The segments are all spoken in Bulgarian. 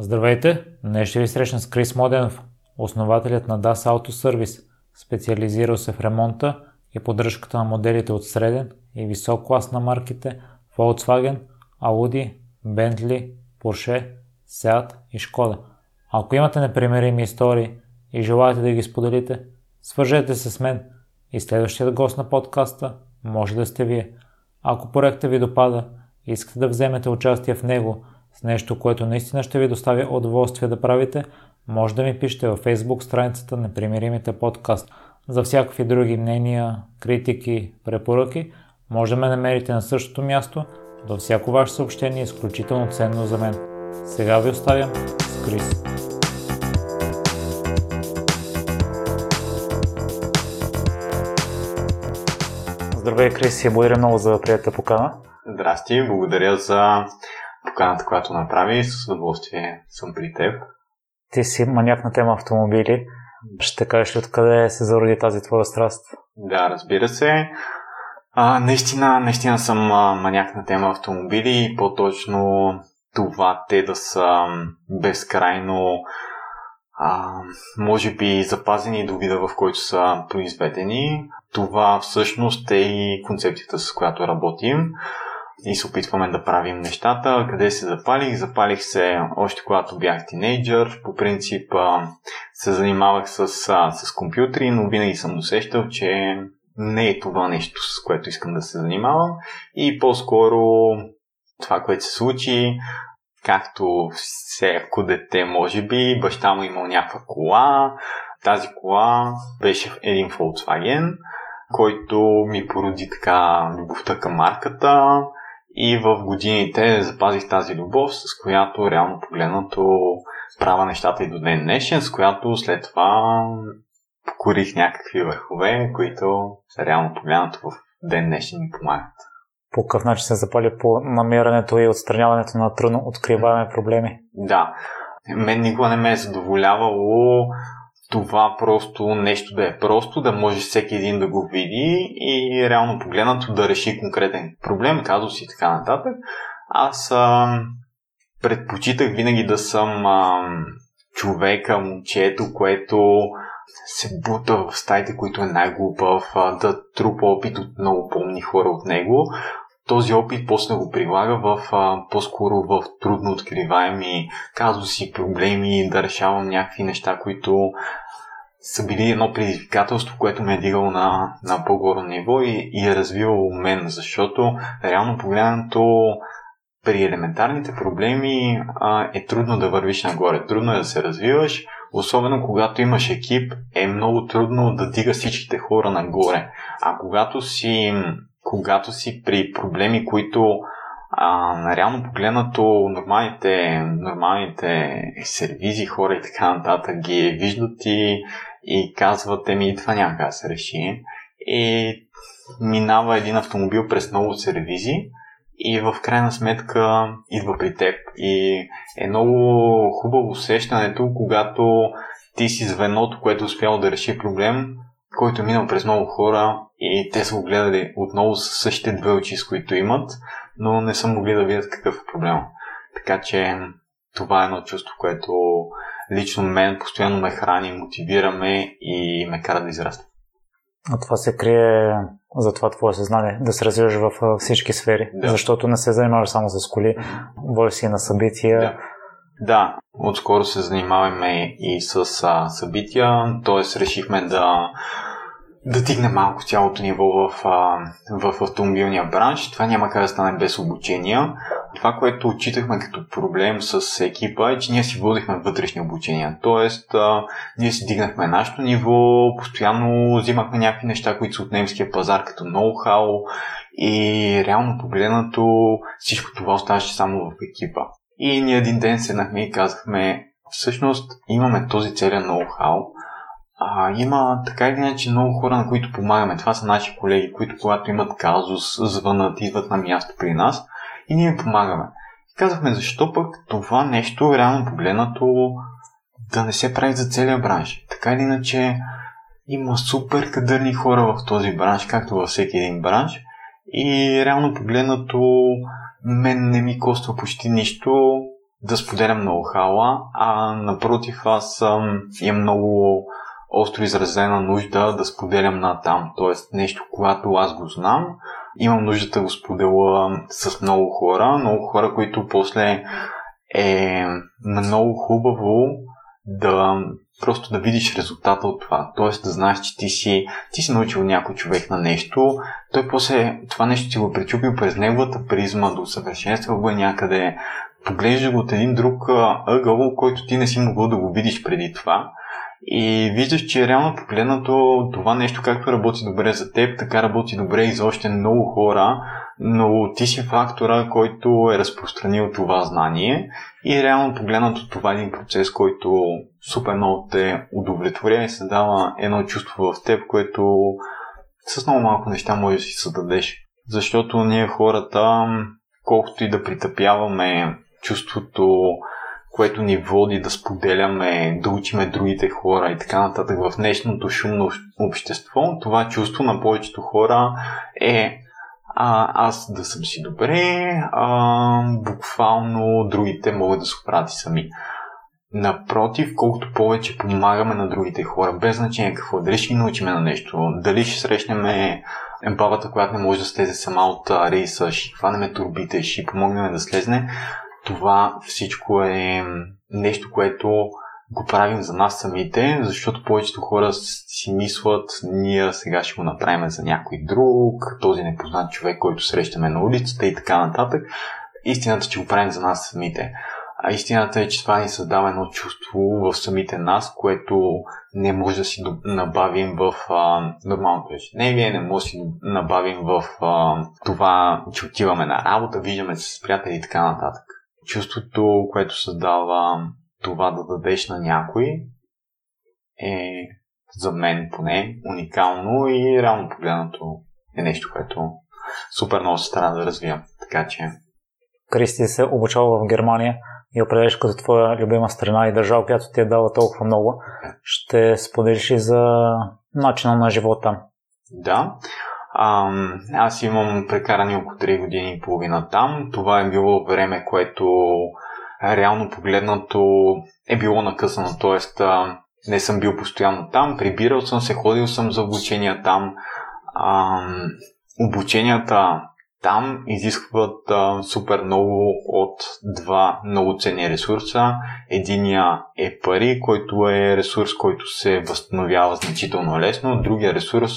Здравейте! Днес ще ви срещна с Крис Моденов, основателят на DAS Auto Service, специализирал се в ремонта и поддръжката на моделите от среден и висок клас на марките Volkswagen, Audi, Bentley, Porsche, Seat и Skoda. Ако имате непримерими истории и желаете да ги споделите, свържете се с мен и следващият гост на подкаста може да сте вие. Ако проектът ви допада и искате да вземете участие в него – с нещо, което наистина ще ви доставя удоволствие да правите, може да ми пишете във Facebook страницата на Примиримите подкаст. За всякакви други мнения, критики, препоръки, може да ме намерите на същото място. Във всяко ваше съобщение е изключително ценно за мен. Сега ви оставям с Крис. Здравей, Крис, и благодаря много за приятелата покана. Здрасти, благодаря за поканата, която направи. С удоволствие съм при теб. Ти си маняк на тема автомобили. Ще кажеш ли откъде се зароди тази твоя страст? Да, разбира се. А, наистина, наистина съм маняк на тема автомобили и по-точно това те да са безкрайно а, може би запазени до вида, в който са произведени. Това всъщност е и концепцията, с която работим и се опитваме да правим нещата. Къде се запалих? Запалих се още когато бях тинейджър. По принцип се занимавах с, с компютри, но винаги съм усещал, че не е това нещо, с което искам да се занимавам. И по-скоро това, което се случи, както всяко дете, може би, баща му имал някаква кола. Тази кола беше един Volkswagen, който ми породи така любовта към марката и в годините запазих тази любов, с която реално погледнато правя нещата и до ден днешен, с която след това покорих някакви върхове, които реално погледнато в ден днешен ми помагат. По какъв начин се запали по намирането и отстраняването на трудно откриваеми проблеми? Да. Мен никога не ме е задоволявало това просто нещо да е просто, да може всеки един да го види и реално погледнато да реши конкретен проблем, казус и така нататък. Аз а, предпочитах винаги да съм а, човека, момчето, което се бута в стаите, които е най-глупав, да трупа опит от много помни хора от него, този опит после го прилага в, а, по-скоро в трудно откриваеми казуси, проблеми, да решавам някакви неща, които са били едно предизвикателство, което ме е дигало на, на по-горо ниво и, и е развивало мен, защото реално погледнато при елементарните проблеми а, е трудно да вървиш нагоре, трудно е да се развиваш, особено когато имаш екип, е много трудно да дига всичките хора нагоре. А когато си когато си при проблеми, които а, реално погледнато нормалните, нормалните сервизи, хора и така нататък ги виждат и, и казват, еми това няма как да се реши. И минава един автомобил през много сервизи и в крайна сметка идва при теб. И е много хубаво усещането, когато ти си звеното, което е успяло да реши проблем, който е минал през много хора и те са го гледали отново с същите две очи, с които имат, но не са могли да видят какъв е проблема. Така че това е едно чувство, което лично мен постоянно ме храни, мотивираме и ме кара да израства. А това се крие за това твое съзнание, да се развиваш в всички сфери, да. защото не се занимаваш само с коли, водиш си на събития. Да. Да, отскоро се занимаваме и с а, събития, т.е. решихме да да дигне малко цялото ниво в, в автомобилния бранш. Това няма как да стане без обучения. Това, което отчитахме като проблем с екипа е, че ние си водихме вътрешни обучения. Тоест, а, ние си дигнахме нашето ниво, постоянно взимахме някакви неща, които са от немския пазар, като ноу-хау и реално погледнато всичко това оставаше само в екипа. И ние един ден седнахме и казахме, всъщност имаме този целият ноу-хау, а, има така или иначе много хора, на които помагаме. Това са наши колеги, които когато имат казус, звънат, идват на място при нас и ние им помагаме. Казахме, защо пък това нещо, реално погледнато, да не се прави за целия бранш. Така или иначе, има супер кадърни хора в този бранш, както във всеки един бранш. И реално погледнато, мен не ми коства почти нищо да споделям ноу-хауа, а напротив аз ам, имам много остро изразена нужда да споделям на там. Тоест нещо, когато аз го знам, имам нужда да го споделя с много хора, много хора, които после е много хубаво да просто да видиш резултата от това. Тоест да знаеш, че ти си, ти си научил някой човек на нещо, той после това нещо ти го пречупил през неговата призма до усъвършенства го някъде, поглежда го от един друг ъгъл, който ти не си могъл да го видиш преди това. И виждаш, че реално погледнато това нещо, както работи добре за теб, така работи добре и за още много хора, но ти си фактора, който е разпространил това знание и реално погледнато това е един процес, който супер много те удовлетворя и създава едно чувство в теб, което с много малко неща може да си създадеш. Защото ние хората, колкото и да притъпяваме чувството което ни води да споделяме, да учиме другите хора и така нататък в днешното шумно общество, това чувство на повечето хора е а, аз да съм си добре, а, буквално другите могат да се оправят сами. Напротив, колкото повече помагаме на другите хора, без значение какво, дали ще ги научиме на нещо, дали ще срещнем бабата, която не може да слезе сама от рейса, ще хванеме турбите, ще помогнем да слезне, това всичко е нещо, което го правим за нас самите, защото повечето хора си мислят, ние сега ще го направим за някой друг, този непознат човек, който срещаме на улицата и така нататък. Истината, че го правим за нас самите. А истината е, че това ни създава едно чувство в самите нас, което не може да си набавим в а, нормалното ежедневие, не може да си набавим в а, това, че отиваме на работа, виждаме се с приятели и така нататък чувството, което създава това да дадеш на някой е за мен поне уникално и реално погледнато е нещо, което супер много се стара да развия. Така че... Кристи се обучава в Германия и определиш като твоя любима страна и държава, която ти е дала толкова много. Ще споделиш и за начина на живота. Да. Аз имам прекарани около 3 години и половина там. Това е било време, което реално погледнато е било накъсано, т.е. не съм бил постоянно там, прибирал съм се, ходил съм за обучения там. А, обученията там изискват а, супер много от два много ценни ресурса. Единия е пари, който е ресурс, който се възстановява значително лесно. Другия ресурс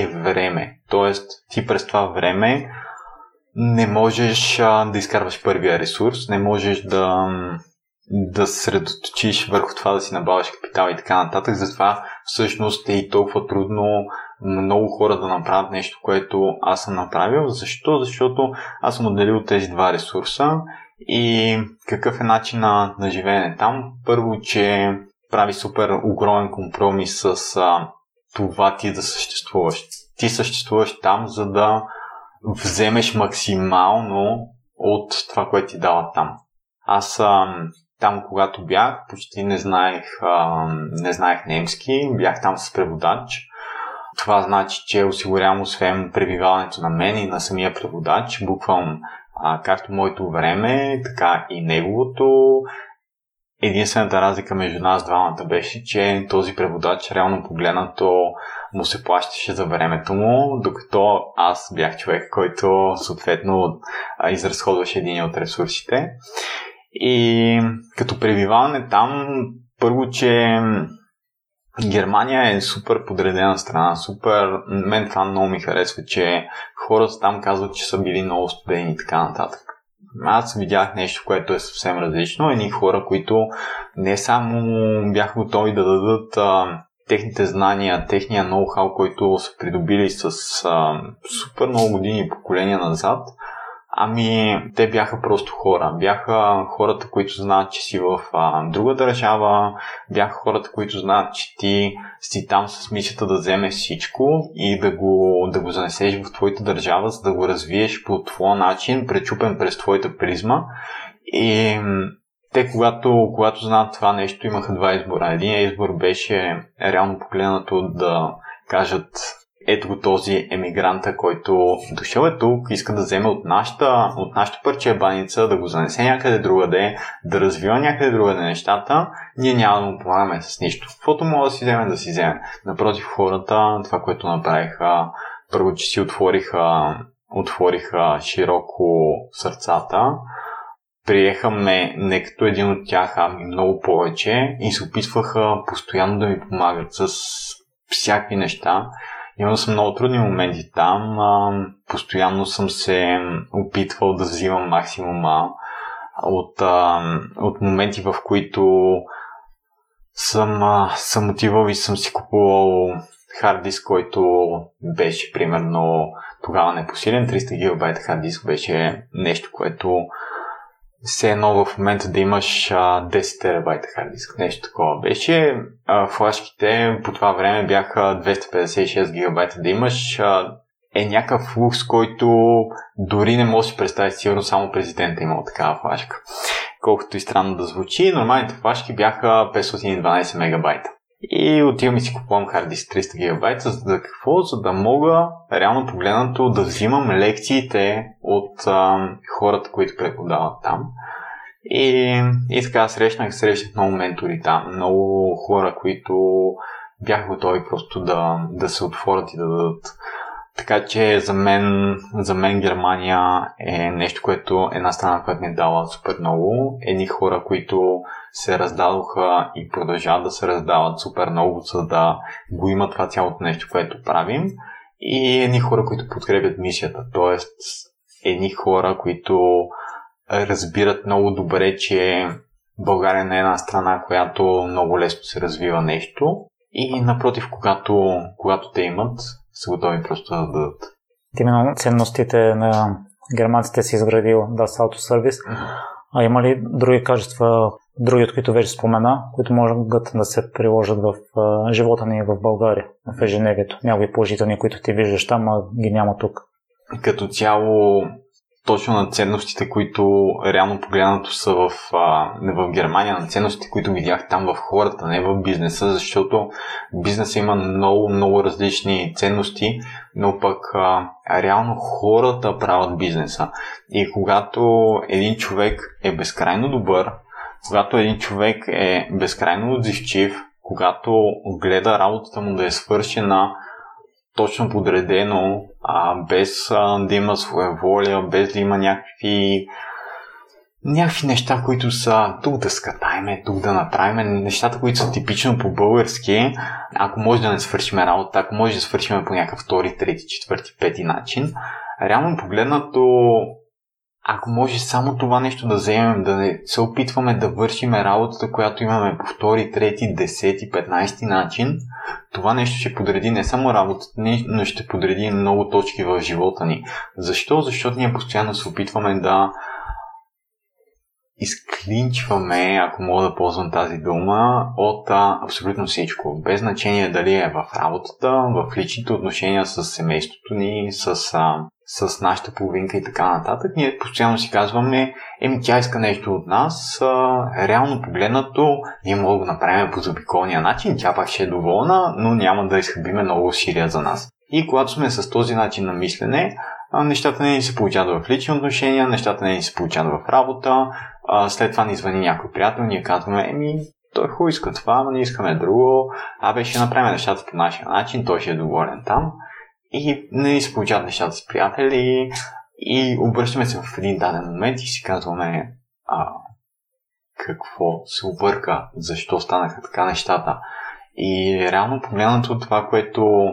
е време. Тоест, ти през това време не можеш а, да изкарваш първия ресурс, не можеш да, да средоточиш върху това да си набавяш капитал и така нататък. Затова всъщност е и толкова трудно много хора да направят нещо, което аз съм направил. Защо? Защото аз съм отделил тези два ресурса и какъв е начина на живеене там? Първо, че прави супер огромен компромис с а, това ти да съществуваш. Ти съществуваш там, за да вземеш максимално от това, което ти дава там. Аз ам, там, когато бях, почти не знаех, не знаех немски, бях там с преводач. Това значи, че осигурявам освен пребиваването на мен и на самия преводач, буквално както моето време, така и неговото, Единствената разлика между нас двамата беше, че този преводач реално погледнато му се плащаше за времето му, докато аз бях човек, който съответно изразходваше един от ресурсите. И като пребиваване там, първо, че Германия е супер подредена страна, супер. Мен това много ми харесва, че хората там казват, че са били много студени и така нататък аз видях нещо, което е съвсем различно. Едни хора, които не само бяха готови да дадат а, техните знания, техния ноу-хау, който са придобили с а, супер много години и поколения назад, Ами, те бяха просто хора. Бяха хората, които знаят, че си в а, друга държава, бяха хората, които знаят, че ти си там с мисията да вземеш всичко и да го, да го занесеш в твоята държава, за да го развиеш по твоя начин, пречупен през твоята призма. И те, когато, когато знаят това нещо, имаха два избора. Един избор беше реално погледнато да кажат ето го този емигранта, който дошъл е тук, иска да вземе от нашата, от нашата парче баница, да го занесе някъде другаде, да развива някъде другаде нещата, ние няма да му помагаме с нищо. Каквото мога да си вземе, да си вземе. Напротив, хората, това, което направиха, първо, че си отвориха, отвориха широко сърцата, приеха ме не като един от тях, ами много повече и се опитваха постоянно да ми помагат с всякакви неща. Имал съм много трудни моменти там. Постоянно съм се опитвал да взимам максимума от, от моменти, в които съм, съм отивал и съм си купувал хард диск, който беше примерно тогава непосилен. 300 гигабайта хард диск беше нещо, което все едно в момента да имаш а, 10 терабайта хард диск, нещо такова беше. А, флашките по това време бяха 256 гигабайта да имаш. А, е някакъв лукс, който дори не може да представи, сигурно само президента имал такава флашка. Колкото и странно да звучи, нормалните флашки бяха 512 мегабайта. И отивам и си купувам хард диск 300 гигабайта, за какво? За да мога, реално погледнато, да взимам лекциите от а, хората, които преподават там. И, и така срещнах, срещнах много ментори там, много хора, които бяха готови просто да, да се отворят и да дадат. Така че за мен, за мен Германия е нещо, което една страна, която ми е дала супер много. Едни хора, които се раздадоха и продължават да се раздават супер много, за да го има това цялото нещо, което правим. И едни хора, които подкрепят мисията. Тоест, едни хора, които разбират много добре, че България не е една страна, която много лесно се развива нещо. И напротив, когато, когато те имат, са готови просто да дадат. Именно ценностите на германците си изградил DAS Auto Service. А има ли други качества, други от които вече спомена, които могат да се приложат в живота ни в България, в ежедневието? Някои положителни, които ти виждаш там, а ги няма тук. Като цяло точно на ценностите, които реално погледнато са в, а, не в Германия, на ценностите, които видях там в хората, не в бизнеса, защото бизнеса има много, много различни ценности, но пък а, реално хората правят бизнеса. И когато един човек е безкрайно добър, когато един човек е безкрайно отзивчив, когато гледа работата му да е свършена точно подредено, а, без а, да има своеволия, без да има някакви някакви неща, които са тук да скатайме, тук да направим, нещата, които са типично по-български, ако може да не свършим работа, ако може да свършим по някакъв втори, трети, четвърти, пети начин, реално погледнато ако може само това нещо да вземем, да не се опитваме да вършиме работата, която имаме по втори, трети, десети, петнайсти начин, това нещо ще подреди не само работата ни, но ще подреди много точки в живота ни. Защо? Защото ние постоянно се опитваме да изклинчваме, ако мога да ползвам тази дума, от а, абсолютно всичко. Без значение дали е в работата, в личните отношения с семейството ни, с а, с нашата половинка и така нататък, ние постоянно си казваме, еми тя иска нещо от нас, а, реално погледнато, ние мога да го направим по забиколния начин, тя пак ще е доволна, но няма да изхъбиме много усилия за нас. И когато сме с този начин на мислене, а, нещата не ни се получават в лични отношения, нещата не ни се получават в работа, а, след това ни звъни някой приятел, ние казваме, еми той хубаво иска това, но ние искаме друго, абе ще направим нещата по нашия начин, той ще е доволен там. И не ни се получават нещата с приятели и обръщаме се в един даден момент и си казваме а, какво се обърка, защо станаха така нещата. И реално погледнато това, което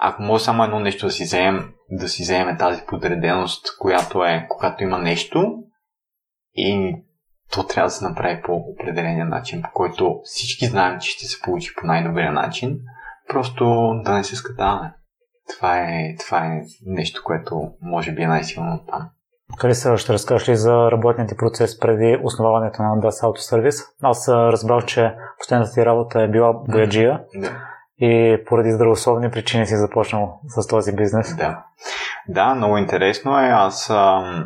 ако може само едно нещо да си вземем, да си вземем тази подреденост, която е когато има нещо и то трябва да се направи по определения начин, по който всички знаем, че ще се получи по най-добрия начин, просто да не се скатаваме. Това е, това е нещо, което може би е най-силно там. Калиса, ще разкажеш ли за работният ти процес преди основаването на DAS Auto Service? Аз разбрах, че последната ти работа е била бояджия да. и поради здравословни причини си започнал с този бизнес. Да, да много интересно е. Аз ам,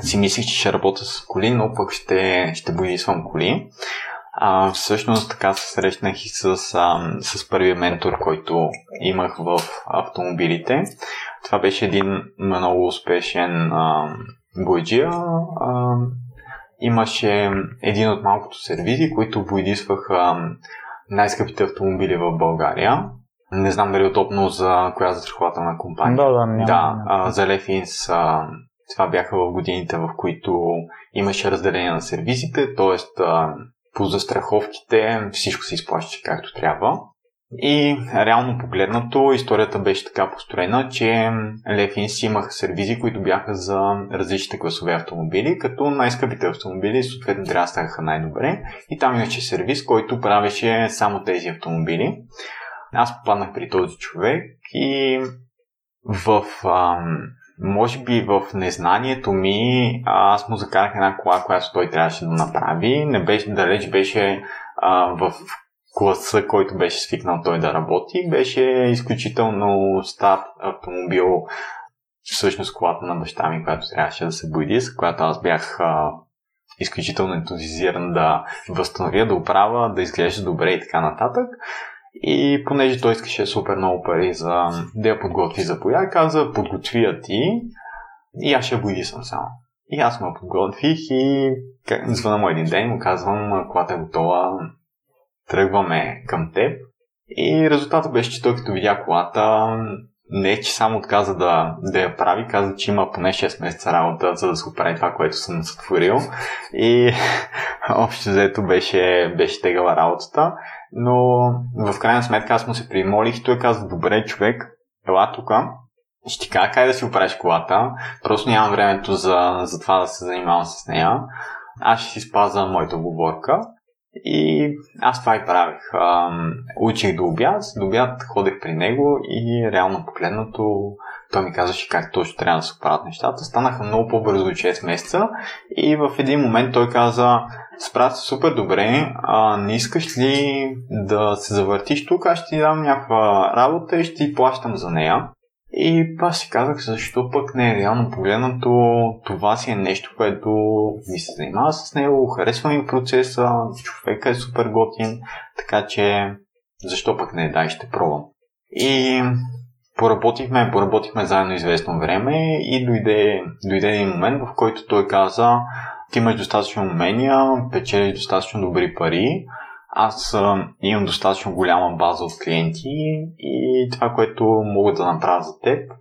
си мислих, че ще работя с коли, но пък ще, ще боядисвам коли. А, всъщност така се срещнах и с, а, с първия ментор, който имах в автомобилите. Това беше един много успешен а, бойджия. А, имаше един от малкото сервизи, които бойдисваха най-скъпите автомобили в България. Не знам дали удобно за коя застрахователна компания. Да, да, няма, да а, за Лефинс а, това бяха в годините, в които имаше разделение на сервизите, т.е. по застраховките всичко се изплащаше както трябва. И реално погледнато, историята беше така построена, че Лефинс имаха сервизи, които бяха за различните класове автомобили, като най-скъпите автомобили съответно драстваха най-добре. И там имаше сервиз, който правеше само тези автомобили. Аз попаднах при този човек и в, ам, може би в незнанието ми, аз му закарах една кола, която той трябваше да направи. Не беше, далеч беше а, в класа, който беше свикнал той да работи. Беше изключително стар автомобил, всъщност колата на баща ми, която трябваше да се бойди, с която аз бях а, изключително ентузизиран да възстановя, да оправя, да изглежда добре и така нататък. И понеже той искаше супер много пари за да я подготви за боя, каза, подготви я ти и аз ще бойди съм само. И аз му подготвих и звъна му един ден, му казвам, колата е готова, тръгваме към теб. И резултатът беше, че той като видя колата, не че само отказа да, да я прави, каза, че има поне 6 месеца работа, за да се оправи това, което съм сътворил. И общо взето беше, беше тегава работата. Но в крайна сметка аз му се примолих. И той каза, добре човек, ела тук, ще ти кажа как да си оправиш колата, просто нямам времето за, за това да се занимавам с нея. Аз ще си спазвам моята оговорка и аз това и правих. Учих до обяд, до обяд ходех при него и реално погледнато той ми казваше как точно трябва да се оправят нещата. Станаха много по-бързо от 6 месеца и в един момент той каза справя се супер добре, а, не искаш ли да се завъртиш тук, аз ще ти дам някаква работа и ще ти плащам за нея. И аз си казах, защо пък не, реално погледнато, това си е нещо, което ми се занимава с него, харесва ми процеса, човека е супер готин, така че защо пък не, дай ще пробвам. И поработихме, поработихме заедно известно време и дойде, дойде един момент, в който той каза, ти имаш достатъчно умения, печелиш достатъчно добри пари, аз а, имам достатъчно голяма база от клиенти и това, което мога да направя за теб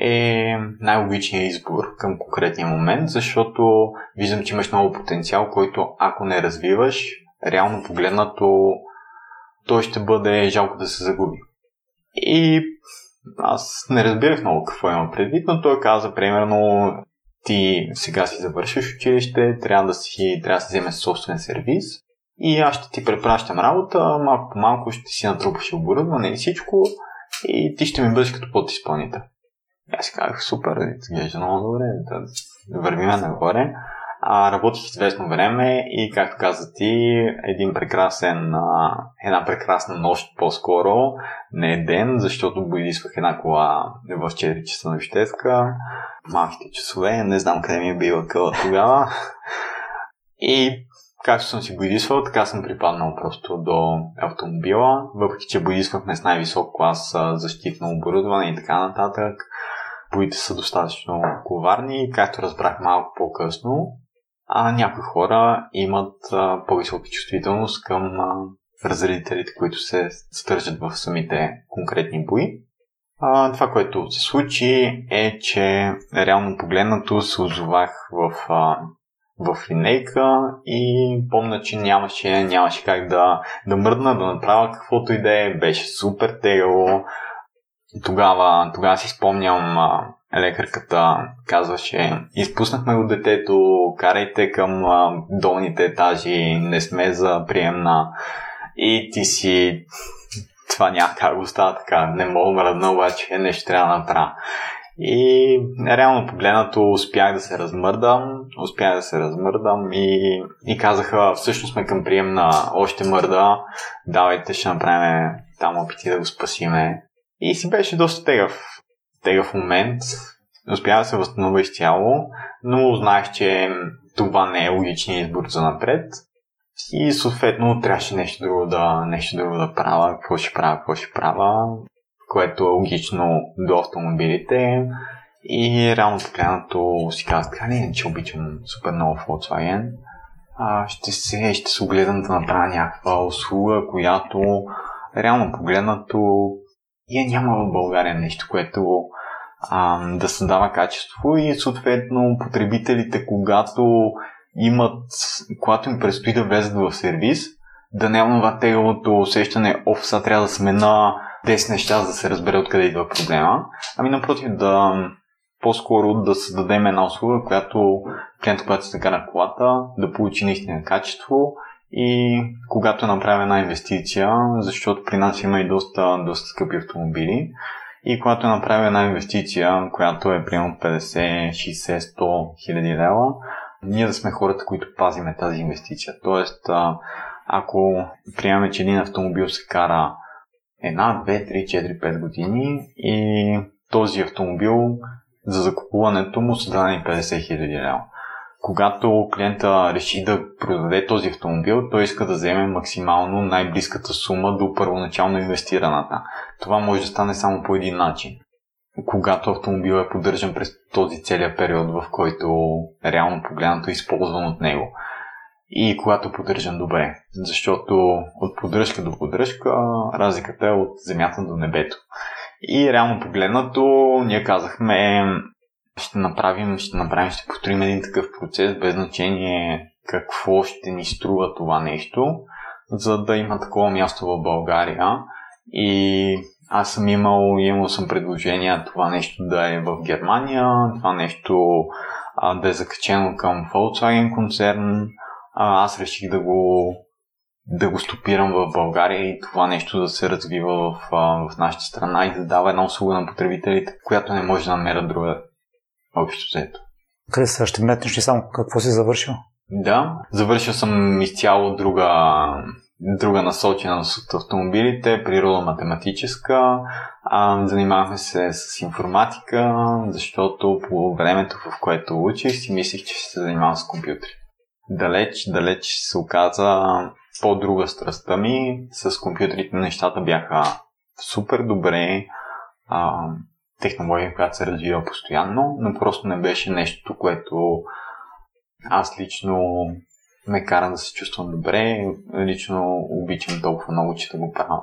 е най-логичният избор към конкретния момент, защото виждам, че имаш много потенциал, който ако не развиваш, реално погледнато, той ще бъде жалко да се загуби. И аз не разбирах много какво има предвид, но той каза примерно ти сега си завършиш училище, трябва да си, трябва да си вземеш собствен сервис и аз ще ти препращам работа, малко по малко ще си натрупаш оборудване и всичко и ти ще ми бъдеш като подизпълнител. Аз казах, супер, изглежда много добре, да вървиме нагоре. А, работих известно време и, както каза ти, един прекрасен, а, една прекрасна нощ по-скоро, не е ден, защото боядисвах една кола в 4 часа на Вищеска, малките часове, не знам къде ми е била къла тогава. И както съм си боядисвал, така съм припаднал просто до автомобила, въпреки че боядисвахме с най-висок клас защитно оборудване и така нататък. Боите са достатъчно коварни, както разбрах малко по-късно а някои хора имат по-висока чувствителност към разредителите, които се стържат в самите конкретни бои. А, това, което се случи е, че реално погледнато се озовах в, а, в линейка и помня, че нямаше, нямаше как да, да мръдна, да направя каквото и да е. Беше супер тегаво. Тогава, тогава си спомням лекарката казваше, изпуснахме го детето, карайте към долните етажи, не сме за приемна и ти си това няма как го става така, не мога мръдна, обаче нещо трябва да направя. И реално погледнато успях да се размърдам, успях да се размърдам и, и казаха, всъщност сме към приемна още мърда, давайте ще направим там опити да го спасиме. И си беше доста тегъв тегъв момент. Успя да се възстановя изцяло, но знаех, че това не е логичният избор за напред. И съответно трябваше нещо друго да, нещо друго да правя, какво ще правя, какво ще правя, което е логично до автомобилите. И реално погледнато си казах, така ли, че обичам супер много Volkswagen. А, ще, се, ще се огледам да направя някаква услуга, която реално погледнато я няма в България нещо, което а, да създава качество и съответно потребителите, когато имат, когато им предстои да влезат в сервис, да няма това теглото усещане, оф, трябва да смена 10 неща, за да се разбере откъде идва проблема. Ами напротив, да по-скоро да създадем една услуга, която клиентът, когато се кара колата, да получи наистина качество и когато направим една инвестиция, защото при нас има и доста, доста скъпи автомобили, и когато направим една инвестиция, която е примерно 50, 60, 100 хиляди лева, ние да сме хората, които пазиме тази инвестиция. Тоест, ако приемаме, че един автомобил се кара една, две, три, 4, 5 години и този автомобил за закупуването му са дадени 50 хиляди лева. Когато клиента реши да продаде този автомобил, той иска да вземе максимално най-близката сума до първоначално инвестираната. Това може да стане само по един начин. Когато автомобил е поддържан през този целият период, в който реално погледнато е използван от него. И когато поддържан добре. Защото от поддръжка до поддръжка разликата е от земята до небето. И реално погледнато, ние казахме, ще направим, ще направим, ще повторим един такъв процес, без значение какво ще ни струва това нещо, за да има такова място в България. И аз съм имал, имал съм предложения това нещо да е в Германия, това нещо а, да е закачено към Volkswagen концерн. А, аз реших да го да го стопирам в България и това нещо да се развива в, в нашата страна и да дава една услуга на потребителите, която не може да намерят друга общо взето. Къде сега ще метнеш и само какво си завършил? Да, завършил съм изцяло друга, друга насоченост от автомобилите, природа математическа. А, занимавахме се с информатика, защото по времето, в което учих, си мислих, че ще се занимавам с компютри. Далеч, далеч се оказа по-друга страстта ми. С компютрите нещата бяха супер добре. А, технология, която се развива постоянно, но просто не беше нещо, което аз лично ме кара да се чувствам добре. Лично обичам толкова много, че да го правя.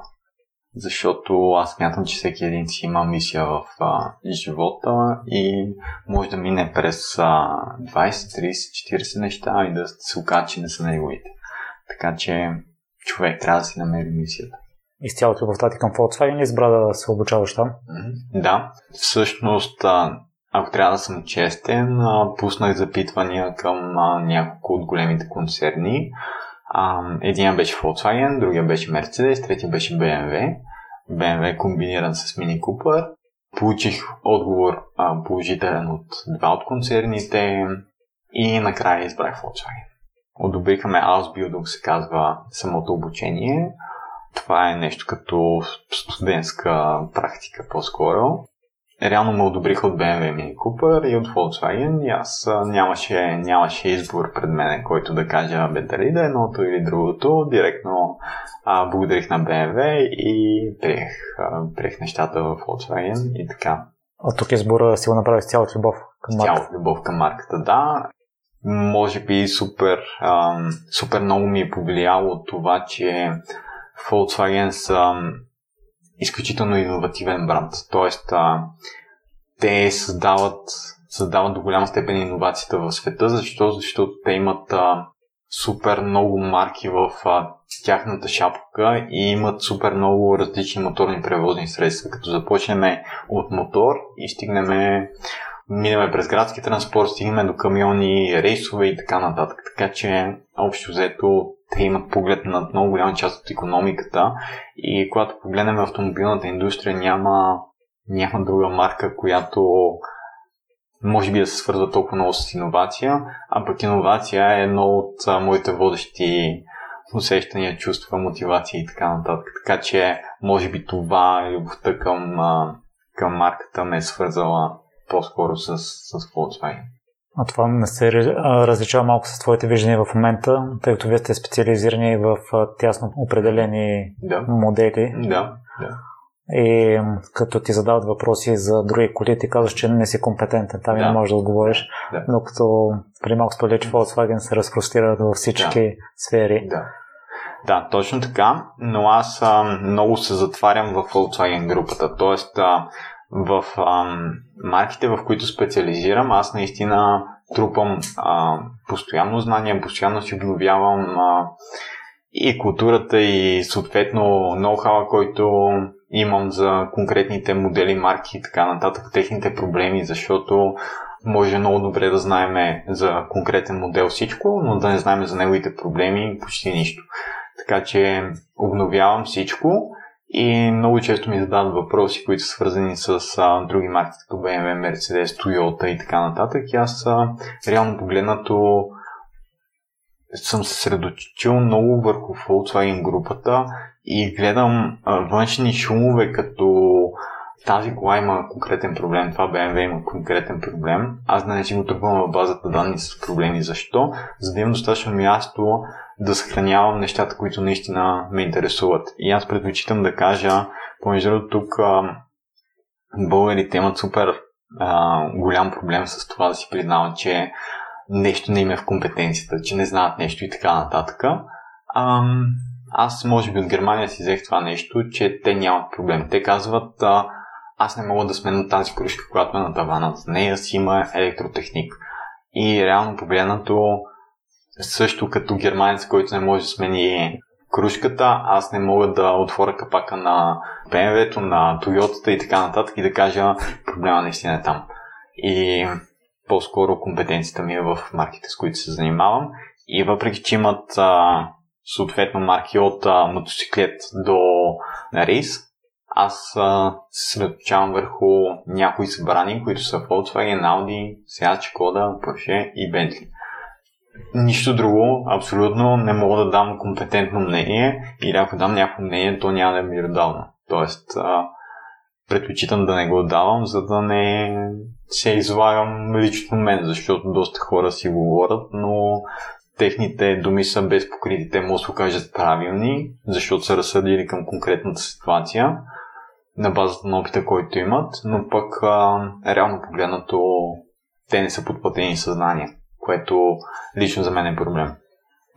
Защото аз смятам, че всеки един си има мисия в а, живота и може да мине през а, 20, 30, 40 неща и да се окаже, че не са неговите. Така че човек трябва да си намери мисията. Изцяло любовта ти към Volkswagen избра да се обучаваш там? Да, всъщност, ако трябва да съм честен, пуснах запитвания към няколко от големите концерни. Един беше Volkswagen, другия беше Mercedes, третия беше BMW. BMW комбиниран с Mini Cooper. Получих отговор положителен от два от концерните и накрая избрах Volkswagen. Одобриха ме Ausbildung, се казва самото обучение. Това е нещо като студентска практика по-скоро. Реално ме одобриха от BMW Mini Cooper и от Volkswagen и аз нямаше, нямаше избор пред мен, който да кажа бе дали да е едното или другото. Директно а, благодарих на BMW и приех, а, приех нещата в Volkswagen и така. А тук избора си го направи с цялата любов към марката. Цялата любов към марката, да може би супер, ам, супер много ми е повлияло това, че Volkswagen са изключително иновативен бранд. Тоест, а, те създават, създават до голяма степен иновацията в света, защо? защото те имат а, супер много марки в а, тяхната шапка и имат супер много различни моторни превозни средства. Като започнем от мотор и стигнем минаме през градски транспорт, стигнем до камиони, рейсове и така нататък. Така че, общо взето, те имат поглед над много голяма част от економиката и когато погледнем автомобилната индустрия, няма, няма друга марка, която може би да се свързва толкова много с иновация, а пък иновация е едно от моите водещи усещания, чувства, мотивация и така нататък. Така че, може би това любовта към, към марката ме е свързала по-скоро с, с Volkswagen. А това не се различава малко с твоите виждания в момента, тъй като вие сте специализирани в тясно определени да. модели. Да, да. И като ти задават въпроси за други коли, ти казваш, че не си компетентен, там да. не можеш да отговориш. Да. Но като при малко сподели, че Volkswagen се разпростира във всички да. сфери. Да. Да, точно така, но аз а, много се затварям в Volkswagen групата, т.е. в а, марките, в които специализирам, аз наистина трупам а, постоянно знания, постоянно си обновявам а, и културата и съответно ноу-хау, който имам за конкретните модели, марки и така нататък, техните проблеми, защото може много добре да знаем за конкретен модел всичко, но да не знаем за неговите проблеми почти нищо. Така че обновявам всичко и много често ми задават въпроси, които са свързани с а, други марки, като BMW, Mercedes, Toyota и така нататък. И аз а, реално погледнато съм се средочил много върху Volkswagen групата и гледам а, външни шумове, като тази кола има конкретен проблем, това BMW има конкретен проблем. Аз не си го трупвам в базата данни с проблеми. Защо? За да имам достатъчно място да съхранявам нещата, които наистина ме интересуват. И аз предпочитам да кажа, понеже тук а, българите имат супер а, голям проблем с това да си признават, че нещо не им е в компетенцията, че не знаят нещо и така нататък. А, аз, може би, от Германия си взех това нещо, че те нямат проблем. Те казват, а, аз не мога да сменя тази кружка, която е на тавана. За нея си има електротехник. И реално погледнато, също като германец, който не може да смени кружката, аз не мога да отворя капака на BMW-то, на Toyota и така нататък и да кажа проблема наистина е там. И по-скоро компетенцията ми е в марките, с които се занимавам. И въпреки, че имат а, съответно марки от а, мотоциклет до рейс, аз се съсредоточавам върху някои събрани, които са Volkswagen, Audi, Seat, Skoda, Porsche и Bentley. Нищо друго, абсолютно не мога да дам компетентно мнение или ако дам някакво мнение, то няма да е миродално. Тоест, а, предпочитам да не го давам, за да не се излагам лично мен, защото доста хора си говорят, но техните думи са без покрити. Те могат да се кажат правилни, защото са разсъдили към конкретната ситуация на базата на опита, който имат, но пък а, реално погледнато те не са подплатени съзнания, което лично за мен е проблем.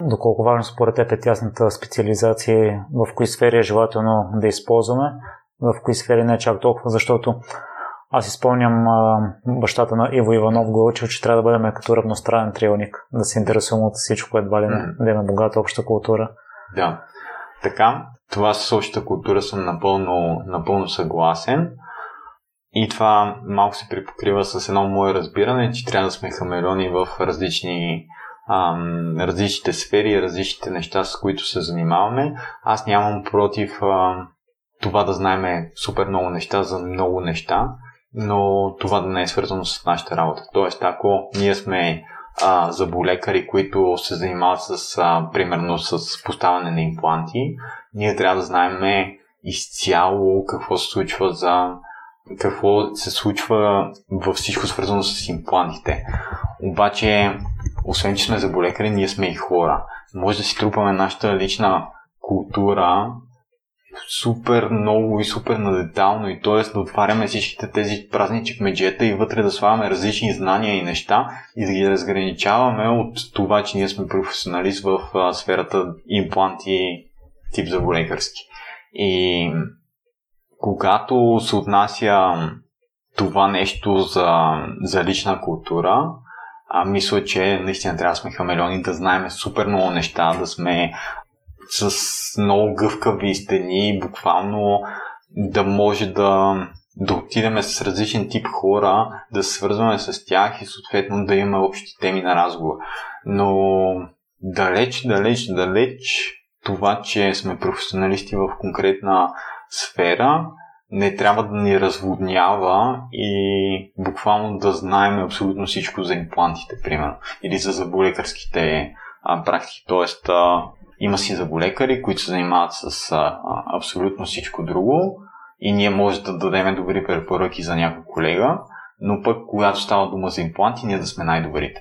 Доколко важно според теб е тясната специализация, в кои сфери е желателно да използваме, в кои сфери не е чак толкова, защото аз изпълням бащата на Иво Иванов го учил, че трябва да бъдем като равностранен триъгълник, да се интересуваме от всичко, едва ли не, mm. да имаме богата обща култура. Да, така, това с общата култура съм напълно, напълно съгласен. И това малко се припокрива с едно мое разбиране, че трябва да сме хамелони в различни, ам, различните сфери, различните неща, с които се занимаваме. Аз нямам против ам, това да знаем супер много неща за много неща, но това да не е свързано с нашата работа. Тоест, ако ние сме а, заболекари, които се занимават с, а, примерно, с поставяне на импланти, ние трябва да знаем изцяло какво се случва за какво се случва във всичко свързано с имплантите. Обаче, освен че сме заболекари, ние сме и хора. Може да си трупаме нашата лична култура супер много и супер надетално и т.е. да отваряме всичките тези празни чекмеджета и вътре да слагаме различни знания и неща и да ги разграничаваме от това, че ние сме професионалист в а, сферата импланти тип заболекарски. И когато се отнася това нещо за, за лична култура, а, мисля, че наистина трябва да сме хамелеони, да знаем супер много неща, да сме с много гъвкави стени, буквално да може да, да отидем с различен тип хора, да се свързваме с тях и съответно да имаме общи теми на разговор. Но далеч, далеч, далеч това, че сме професионалисти в конкретна сфера, не трябва да ни разводнява и буквално да знаем абсолютно всичко за имплантите, примерно, или за заболекарските а, практики. Тоест, а, има си заболекари, които се занимават с а, абсолютно всичко друго и ние може да дадем добри препоръки за някой колега, но пък когато става дума за импланти, ние да сме най-добрите.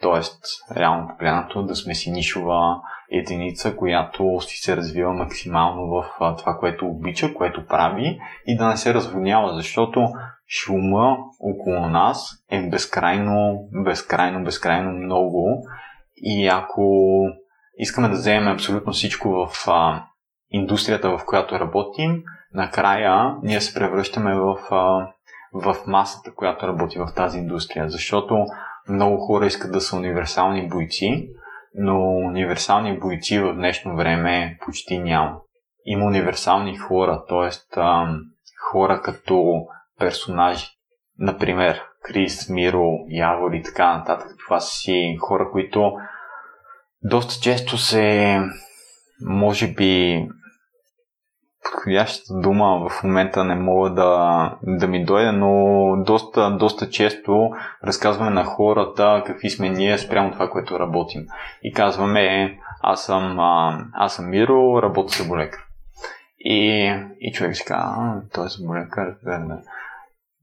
Тоест, реално погледнато, да сме си нишова единица, която си се развива максимално в това, което обича, което прави и да не се разводнява, защото шума около нас е безкрайно, безкрайно, безкрайно много. И ако искаме да вземем абсолютно всичко в а, индустрията, в която работим, накрая ние се превръщаме в, а, в масата, която работи в тази индустрия, защото много хора искат да са универсални бойци, но универсални бойци в днешно време почти няма. Има универсални хора, т.е. хора като персонажи. Например, Крис, Миро, Явор и така нататък. Това са си хора, които доста често се, може би, подходящата дума в момента не мога да, да ми дойде, но доста, доста често разказваме на хората какви сме ние спрямо това, което работим. И казваме, аз съм, аз съм Миро, работя за болекар. И, и човек си казва, той е заболекар.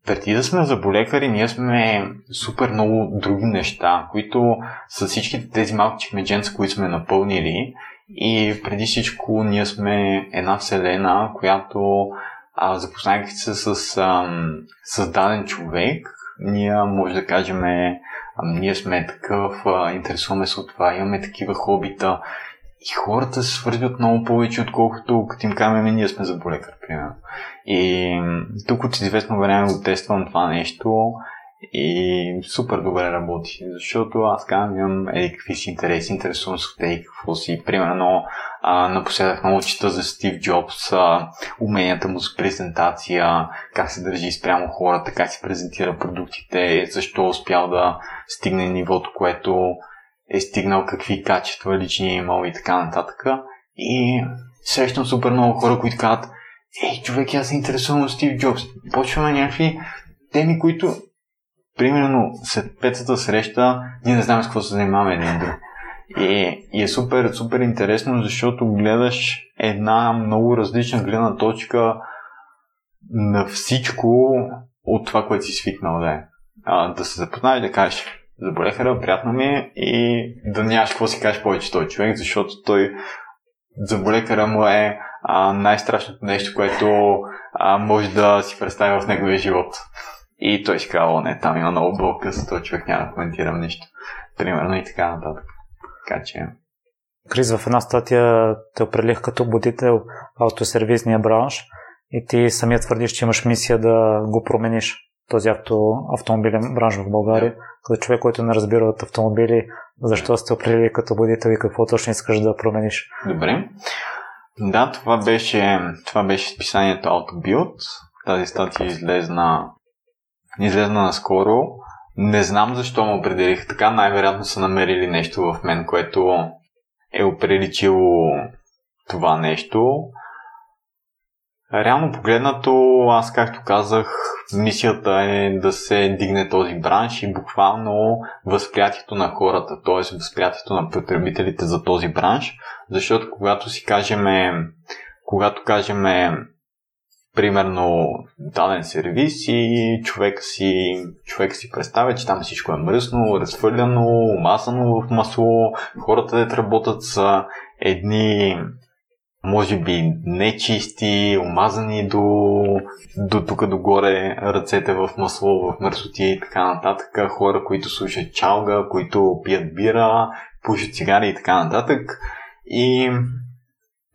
Преди да сме заболекари, ние сме супер много други неща, които с всички тези малки чекмедженца, които сме напълнили, и преди всичко ние сме една вселена, която а, запознайки се с ам, създаден човек, ние може да кажем, ние сме такъв, а, интересуваме се от това, имаме такива хобита. И хората се свързват много повече, отколкото като им кажем, ние сме заболекар, примерно. И тук от известно време го тествам това нещо и супер добре работи, защото аз казвам, еди какви си интереси, интересувам се от еди какво си. Примерно, а, напоследък много чета за Стив Джобс, а, уменията му за презентация, как се държи спрямо хората, как се презентира продуктите, защо е успял да стигне нивото, което е стигнал, какви качества лични е имал и така нататък. И срещам супер много хора, които казват, ей, човек, аз се интересувам от Стив Джобс. Почваме някакви теми, които примерно след петата среща ние не знаем с какво се занимаваме един друг. И, и е супер, супер интересно, защото гледаш една много различна гледна точка на всичко от това, което си свикнал да е. А, да се запознаеш да кажеш, заболеха, приятно ми е и да нямаш какво си кажеш повече той човек, защото той заболекара му е а, най-страшното нещо, което а, може да си представи в неговия живот. И той ще казва, не, там има много за този човек няма да коментирам нищо. Примерно и така нататък. Така че... Крис, в една статия те определих като будител автосервизния бранш и ти самият твърдиш, че имаш мисия да го промениш този авто, автомобилен бранш в България. Yeah. Като човек, който не разбира от автомобили, защо сте определили като будител и какво точно искаш да промениш? Добре. Да, това беше, това беше списанието AutoBuild. Тази статия излезна излезна наскоро. Не знам защо му определих така. Най-вероятно са намерили нещо в мен, което е оприличило това нещо. Реално погледнато, аз както казах, мисията е да се дигне този бранш и буквално възприятието на хората, т.е. възприятието на потребителите за този бранш, защото когато си кажем, когато кажем примерно даден сервис и човек си, човек си представя, че там всичко е мръсно, разхвърляно, масано в масло, хората да работят са едни може би нечисти, омазани до, до тук догоре, ръцете в масло, в мърсоти и така нататък, хора, които слушат чалга, които пият бира, пушат цигари и така нататък. И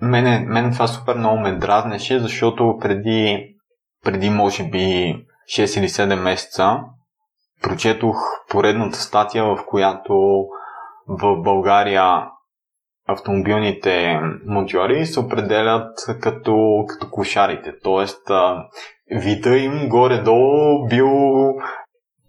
Мене, мен това супер много ме дразнеше, защото преди, преди може би 6 или 7 месеца прочетох поредната статия, в която в България автомобилните монтьори се определят като, като кошарите. Тоест, вида им горе-долу бил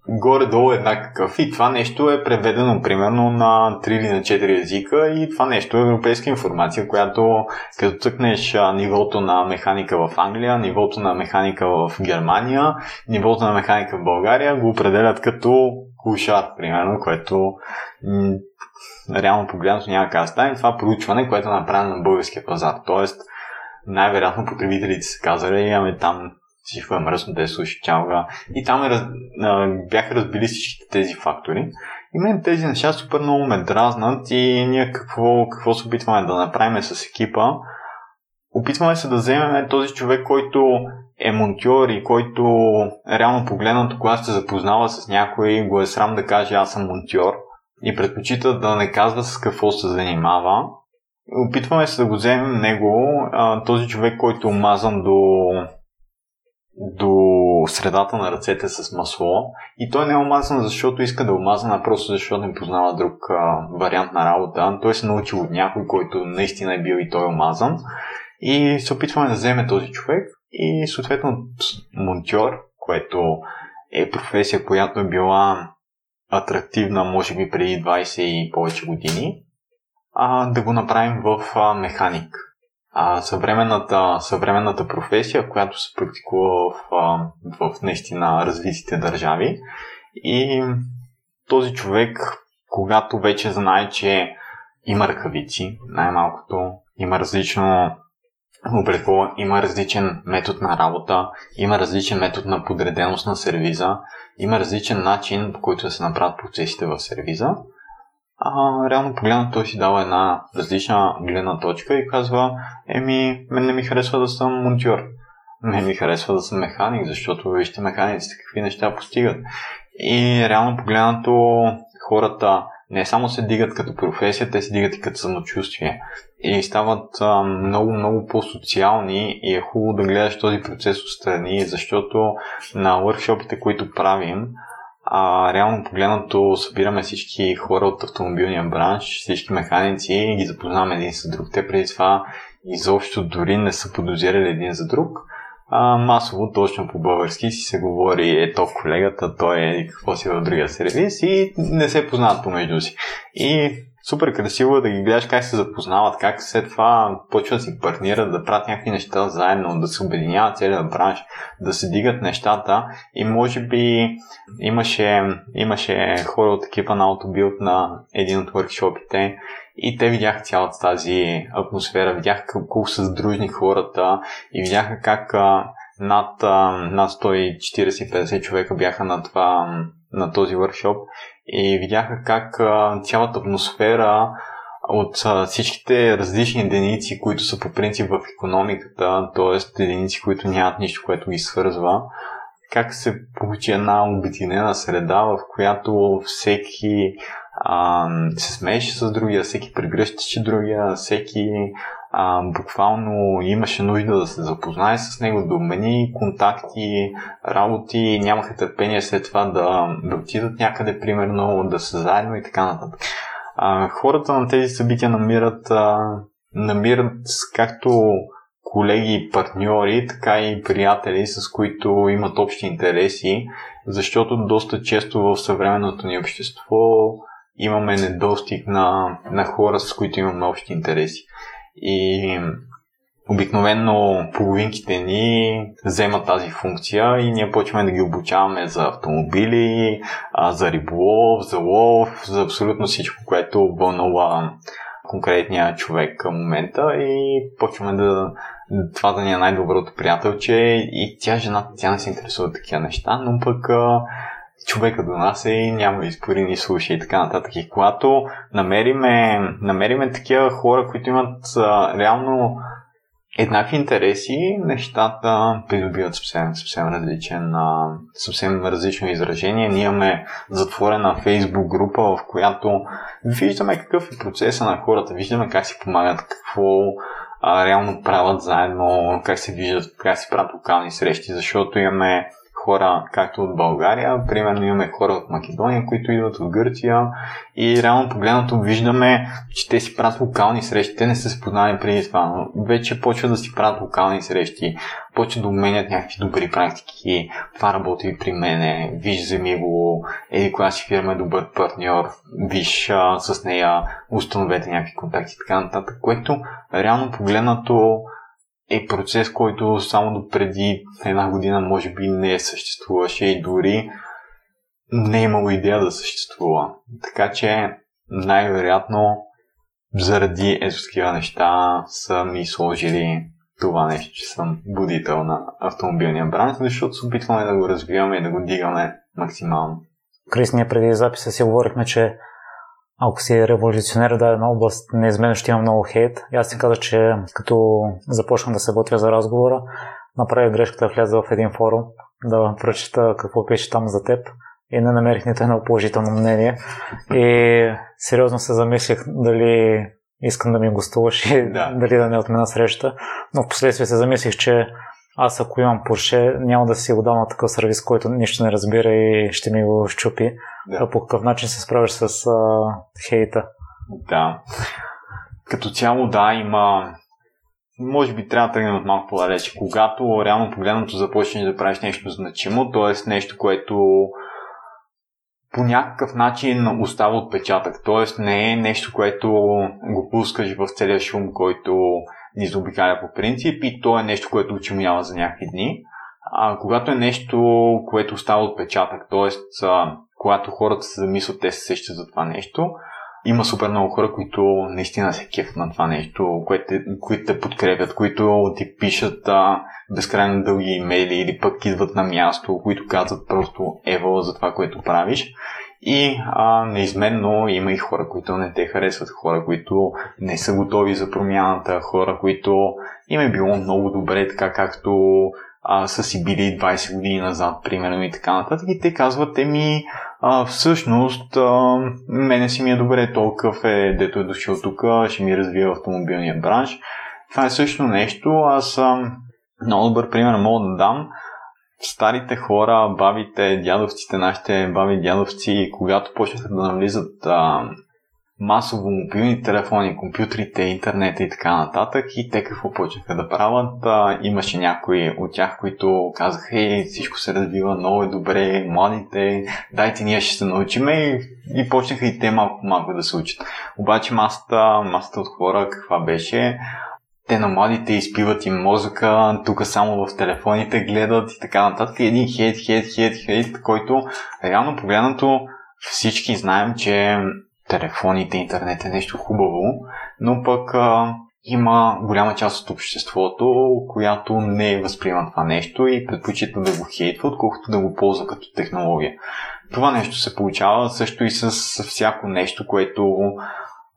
горе-долу еднакъв. И това нещо е преведено примерно на 3 или на 4 езика и това нещо е европейска информация, която като цъкнеш нивото на механика в Англия, нивото на механика в Германия, нивото на механика в България го определят като кушар, примерно, което реално погледнато няма как да стане. Това проучване, което е направено на българския пазар. Тоест, най-вероятно потребителите са казали, имаме там всичко е мръсно, слушат чалга. И там е, раз, а, бяха разбили всички тези фактори. И мен тези неща супер много ме дразнат и ние какво, какво се опитваме да направим с екипа. Опитваме се да вземем този човек, който е монтьор и който реално погледнато, когато се запознава с някой, го е срам да каже аз съм монтьор и предпочита да не казва с какво се занимава. Опитваме се да го вземем него, този човек, който е омазан до до средата на ръцете с масло. И той не е омазан, защото иска да е омазан, а просто защото не познава друг а, вариант на работа. Той се научил от някой, който наистина е бил и той омазан. И се опитваме да вземе този човек. И съответно монтьор, което е професия, която е била атрактивна, може би преди 20 и повече години, а, да го направим в а, механик а, съвременната, съвременната професия, която се практикува в, в наистина развитите държави. И този човек, когато вече знае, че има ръкавици, най-малкото, има различно облекло, има различен метод на работа, има различен метод на подреденост на сервиза, има различен начин, по който да се направят процесите в сервиза а, реално погледнато той си дава една различна гледна точка и казва, еми, мен не ми харесва да съм монтьор. Мен ми харесва да съм механик, защото вижте механиците какви неща постигат. И реално погледнато хората не само се дигат като професия, те се дигат и като самочувствие. И стават а, много, много по-социални и е хубаво да гледаш този процес отстрани, защото на въркшопите, които правим, а, реално погледнато събираме всички хора от автомобилния бранш, всички механици и ги запознаваме един с друг. Те преди това изобщо дори не са подозирали един за друг. А, масово, точно по български си се говори, ето колегата, той е какво си в другия сервис и не се познават помежду си. И супер красиво е да ги гледаш как се запознават, как след това почват да си партнират, да правят някакви неща заедно, да се обединяват целият бранш, да се дигат нещата. И може би имаше, имаше хора от екипа на Autobuild на един от workshopите и те видяха цялата тази атмосфера, видяха колко са дружни хората и видяха как над, над 140-50 човека бяха на, това, на този workshop и видяха как цялата атмосфера от всичките различни единици, които са по принцип в економиката, т.е. единици, които нямат нищо, което ги свързва, как се получи една обединена среда, в която всеки а, се смееше с другия, всеки прегръщаше другия, всеки а, буквално имаше нужда да се запознае с него, да обмени контакти, работи, нямаха търпение след това да, да отидат някъде, примерно, да са заедно и така нататък. А, хората на тези събития намират, а, намират както колеги и партньори, така и приятели, с които имат общи интереси, защото доста често в съвременното ни общество имаме недостиг на, на хора, с които имаме общи интереси. И обикновено половинките ни вземат тази функция и ние почваме да ги обучаваме за автомобили, за риболов, за лов, за абсолютно всичко, което вълнува конкретния човек към момента. И почваме да това да ни е най-доброто приятелче. И тя жена, тя не се интересува от такива неща, но пък човека до нас е и няма изпори ни слуша и така нататък. И когато намериме, намериме такива хора, които имат а, реално еднакви интереси, нещата придобиват съвсем, съвсем различен, а, съвсем различно изражение. Ние имаме затворена фейсбук група, в която виждаме какъв е процеса на хората, виждаме как си помагат, какво а, реално правят заедно, как се виждат, как си правят локални срещи, защото имаме хора, както от България, примерно имаме хора от Македония, които идват от Гърция. И реално погледнато виждаме, че те си правят локални срещи. Те не са се познали преди това, но вече почват да си правят локални срещи, почват да обменят някакви добри практики. Това работи при мене, виж, вземи го, еди коя си фирма е добър партньор, виж с нея, установете някакви контакти и така нататък, което реално погледнато е процес, който само до преди една година може би не е съществуваше и дори не е имало идея да съществува. Така че най-вероятно заради ето неща са ми сложили това нещо, че съм будител на автомобилния бранш, защото се опитваме да го развиваме и да го дигаме максимално. Крис, ние преди записа си говорихме, че ако си революционер в дадена област, неизменно ще има много хейт. И аз си казах, че като започнах да се готвя за разговора, направих грешката да вляза в един форум, да прочета какво пише там за теб и не намерих нито едно положително мнение. И сериозно се замислих дали искам да ми гостуваш и да. дали да не отмена среща. Но в последствие се замислих, че аз ако имам Porsche, няма да си го дам на такъв сервис, който нищо не разбира и ще ми го щупи. Да. По какъв начин се справиш с а, хейта? Да. Като цяло, да, има може би трябва да тръгнем от малко по-далече. Когато реално погледнато започнеш да правиш нещо значимо, т.е. нещо, което по някакъв начин остава отпечатък. Т.е. не е нещо, което го пускаш в целия шум, който ни заобикаля по принцип и то е нещо, което очумява за някакви дни. А когато е нещо, което остава отпечатък, т.е. когато хората се замислят, те се сещат за това нещо, има супер много хора, които наистина се кефят на това нещо, които, те подкрепят, които ти пишат а, безкрайно дълги имейли или пък идват на място, които казват просто ево за това, което правиш. И а, неизменно има и хора, които не те харесват, хора, които не са готови за промяната, хора, които им е било много добре, така както а, са си били 20 години назад, примерно и така нататък. И те казват, еми, а, всъщност, а, мене си ми е добре, толкова е, дето е дошъл тук, ще ми развива автомобилния бранш. Това е също нещо. Аз съм много добър пример мога да дам. Старите хора, бабите, дядовците, нашите баби, дядовци, когато почнаха да навлизат а, масово мобилни телефони, компютрите, интернета и така нататък. И те какво почнаха да правят? А, имаше някои от тях, които казаха, ей, всичко се развива много е добре, младите, дайте ние ще се научиме и, и почнаха и те малко малко да се учат. Обаче масата, масата от хора каква беше? те на младите изпиват им мозъка, тук само в телефоните гледат и така нататък. Един хейт, хейт, хейт, хейт, който реално погледнато всички знаем, че телефоните, интернет е нещо хубаво, но пък а, има голяма част от обществото, която не възприема това нещо и предпочита да го хейтва, отколкото да го ползва като технология. Това нещо се получава също и с всяко нещо, което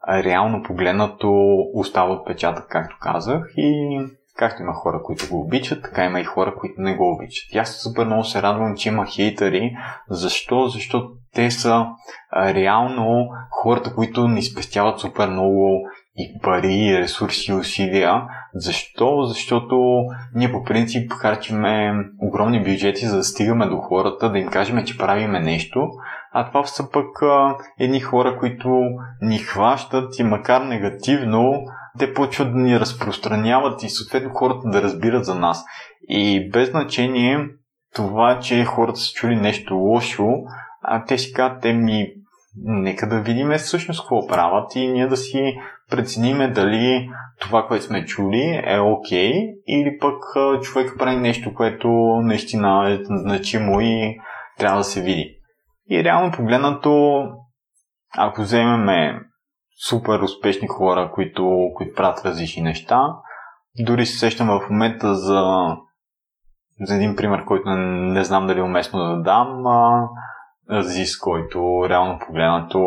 реално погледнато остава отпечатък, както казах, и както има хора, които го обичат, така има и хора, които не го обичат. И аз супер много се радвам, че има хейтери. Защо? Защото те са а, реално хората, които ни спестяват супер много и пари, и ресурси, и усилия. Защо? Защото ние по принцип харчиме огромни бюджети, за да стигаме до хората, да им кажем, че правиме нещо, а това са пък а, едни хора, които ни хващат и макар негативно, те почват да ни разпространяват и съответно хората да разбират за нас. И без значение това, че хората са чули нещо лошо, а те си казват, те ми нека да видим всъщност какво правят и ние да си прецениме дали това, което сме чули е окей okay, или пък човек прави нещо, което наистина е значимо и трябва да се види. И реално погледнато, ако вземем супер успешни хора, които, които правят различни неща, дори се сещам в момента за, за един пример, който не, не знам дали е уместно да дам, Азис, който реално погледнато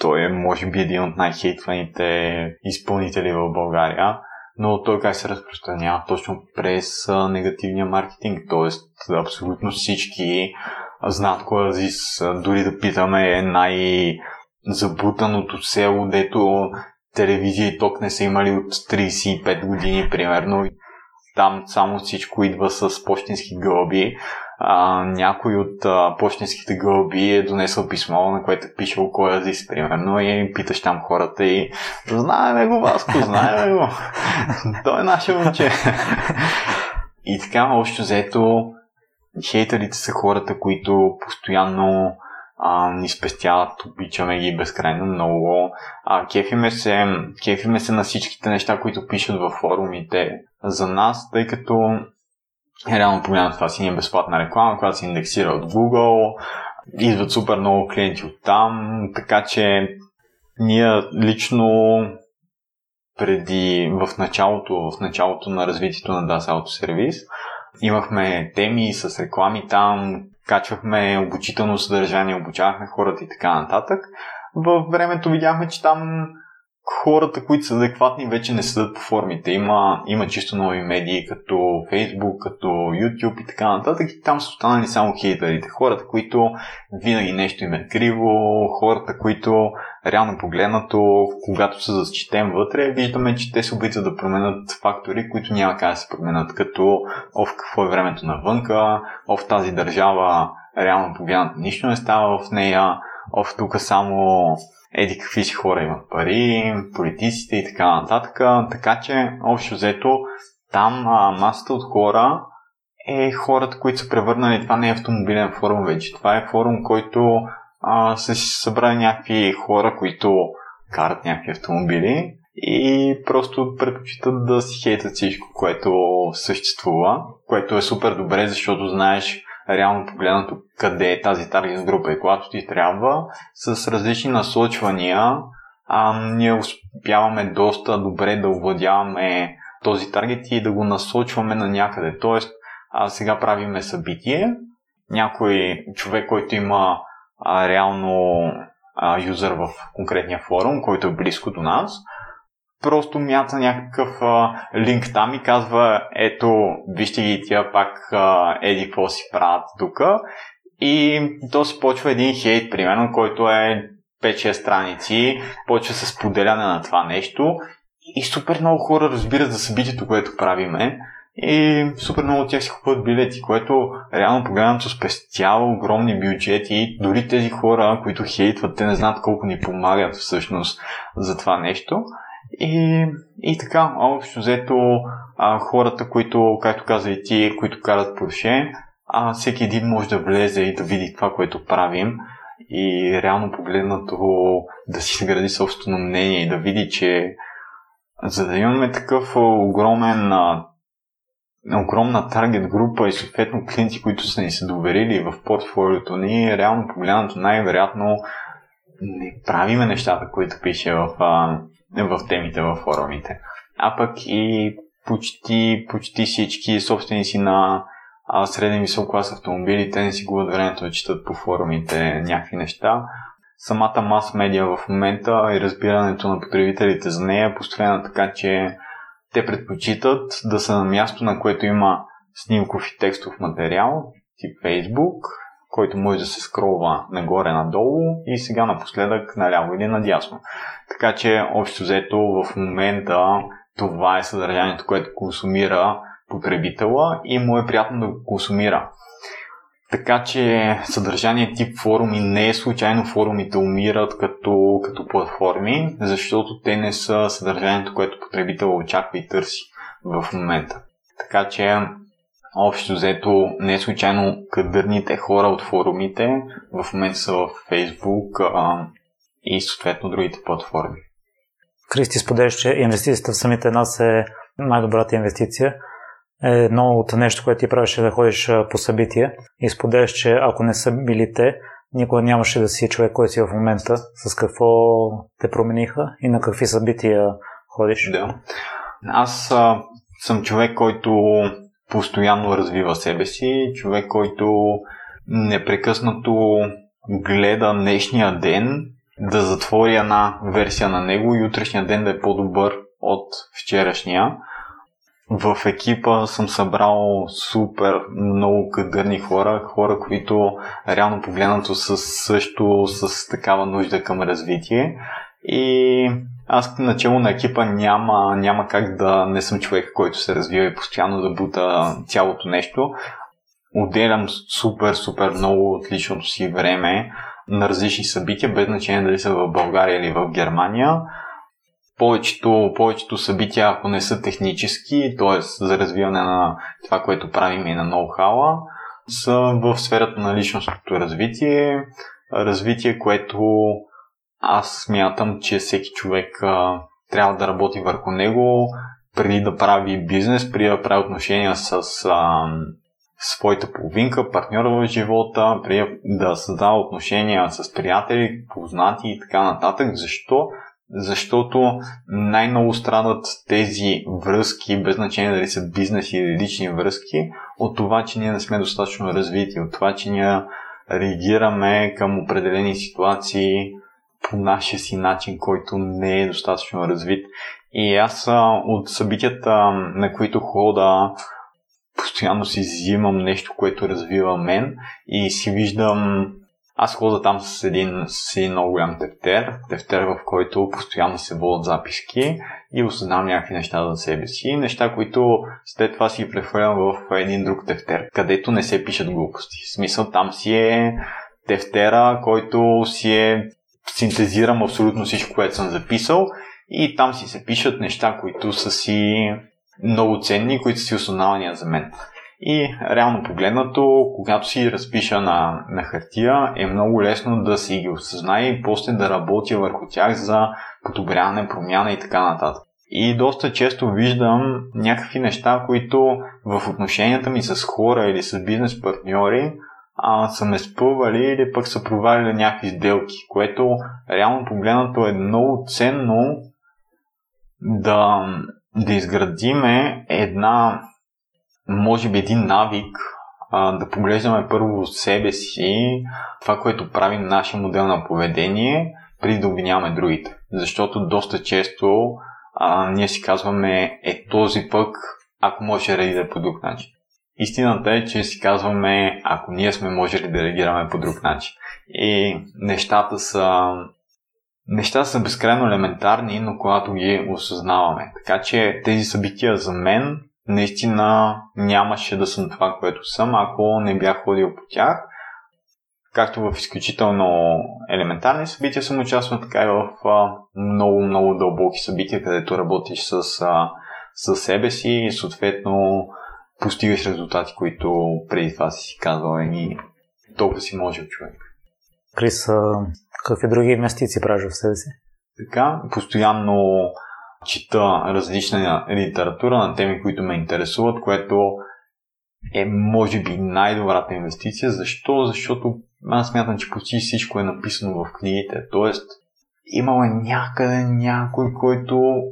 той е може би един от най-хейтваните изпълнители в България, но той как се разпространява точно през негативния маркетинг, т.е. абсолютно всички знаят кой е Азис, дори да питаме най- забутаното село, дето телевизия и ток не са имали от 35 години, примерно. Там само всичко идва с почтенски гълби. А, някой от а, почтенските гълби е донесъл писмо, на което е пишел кой Азис, примерно, и питаш там хората и знаеме го, Васко, знаеме го. Той е наше момче. и така, общо взето, хейтерите са хората, които постоянно а, ни спестяват, обичаме ги безкрайно много. А, кефиме, се, кефиме се на всичките неща, които пишат във форумите за нас, тъй като реално погледнато това си ни е безплатна реклама, която се индексира от Google, идват супер много клиенти от там, така че ние лично преди, в началото, в началото на развитието на DAS Auto Service. Имахме теми с реклами там, качвахме обучително съдържание, обучавахме хората и така нататък. Във времето видяхме, че там хората, които са адекватни, вече не седат по формите. Има, има чисто нови медии, като Facebook, като YouTube и така нататък. И там са останали само хейтерите. Хората, които винаги нещо им е криво, хората, които реално погледнато, когато се зачетем вътре, виждаме, че те се опитват да променят фактори, които няма как да се променят, като ов какво е времето навънка, ов тази държава реално погледнато нищо не става в нея, ов тук само еди какви си хора имат пари, политиците и така нататък. Така че, общо взето, там а, масата от хора е хората, които са превърнали. Това не е автомобилен форум вече. Това е форум, който а, са си събрали някакви хора, които карат някакви автомобили и просто предпочитат да си хейтат всичко, което съществува, което е супер добре, защото знаеш реално погледнато къде е тази таргет група и когато ти трябва, с различни насочвания, а, ние успяваме доста добре да овладяваме този таргет и да го насочваме на някъде. Тоест, а, сега правиме събитие, някой човек, който има а, реално а, юзър в конкретния форум, който е близко до нас, просто мята някакъв а, линк там и казва, ето, вижте ги тия пак а, еди какво си правят тук. И то се почва един хейт, примерно, който е 5-6 страници, почва с споделяне на това нещо и супер много хора разбират за събитието, което правиме. И супер много от тях си купуват билети, което реално погледнато спестява огромни бюджети. Дори тези хора, които хейтват, те не знаят колко ни помагат всъщност за това нещо. И, и така, общо взето а, хората, които, както каза и ти, които карат Porsche, а, всеки един може да влезе и да види това, което правим. И реално погледнато да си изгради собствено мнение и да види, че за да имаме такъв огромен огромна таргет група и съответно клиенти, които са ни се доверили в портфолиото ни, реално погледнато най-вероятно не правиме нещата, които пише в, в темите във форумите. А пък и почти, почти всички собственици на а, среден висок клас автомобили, те не си губят времето да четат по форумите някакви неща. Самата мас медиа в момента и разбирането на потребителите за нея е построена така, че те предпочитат да са на място, на което има снимков и текстов материал, тип Facebook, който може да се скролва нагоре-надолу и сега напоследък наляво или надясно. Така че, общо взето, в момента това е съдържанието, което консумира потребителя и му е приятно да го консумира. Така че съдържание тип форуми не е случайно форумите умират като, като платформи, защото те не са съдържанието, което потребител очаква и търси в момента. Така че общо взето не е случайно кадърните хора от форумите в момента са в Facebook а, и съответно другите платформи. Кристи споделяш, че инвестицията в самите нас е най-добрата инвестиция е едно от нещо, което ти правеше да ходиш по събития и споделяш, че ако не са били те, никога нямаше да си човек, който си в момента. С какво те промениха и на какви събития ходиш? Да. Аз а, съм човек, който постоянно развива себе си, човек, който непрекъснато гледа днешния ден, да затвори една версия на него и утрешния ден да е по-добър от вчерашния в екипа съм събрал супер много кадърни хора, хора, които реално погледнато са също с такава нужда към развитие. И аз начало на екипа няма, няма как да не съм човек, който се развива и постоянно да бута цялото нещо. Отделям супер, супер много от личното си време на различни събития, без значение дали са в България или в Германия повечето, повечето събития, ако не са технически, т.е. за развиване на това, което правим и на ноу-хауа, са в сферата на личностното развитие. Развитие, което аз смятам, че всеки човек а, трябва да работи върху него преди да прави бизнес, преди да прави отношения с а, своята половинка, партньора в живота, преди да създава отношения с приятели, познати и така нататък. Защо? защото най-много страдат тези връзки, без значение дали са бизнес или лични връзки, от това, че ние не сме достатъчно развити, от това, че ние реагираме към определени ситуации по нашия си начин, който не е достатъчно развит. И аз от събитията, на които хода, постоянно си взимам нещо, което развива мен и си виждам аз хода там с един, с един много голям тефтер, тефтер в който постоянно се водят записки и осъзнавам някакви неща за себе си, неща, които след това си прехвърлям в един друг тефтер, където не се пишат глупости. В смисъл там си е тефтера, който си е синтезирам абсолютно всичко, което съм записал и там си се пишат неща, които са си много ценни, които са си основания за мен. И реално погледнато, когато си разпиша на, на хартия, е много лесно да си ги осъзнае и после да работя върху тях за подобряване, промяна и така нататък. И доста често виждам някакви неща, които в отношенията ми с хора или с бизнес партньори а, са ме спъвали или пък са провалили някакви сделки, което реално погледнато е много ценно да, да изградиме една може би един навик а, да поглеждаме първо себе си, това, което правим нашия модел на поведение, преди да обвиняваме другите. Защото доста често а, ние си казваме, е този пък, ако може да реагира по друг начин. Истината е, че си казваме, ако ние сме можели да реагираме по друг начин. И нещата са Нещата са безкрайно елементарни, но когато ги осъзнаваме. Така че тези събития за мен наистина нямаше да съм това, което съм, ако не бях ходил по тях. Както в изключително елементарни събития съм участвал, така и в много-много дълбоки събития, където работиш с, с себе си и съответно постигаш резултати, които преди това си си казвал и толкова си може човек. Крис, какви други инвестиции правиш в себе си? Така, постоянно чета различна литература на теми, които ме интересуват, което е може би най-добрата инвестиция. Защо? Защото аз смятам, че почти всичко е написано в книгите. Тоест, имало някъде някой, който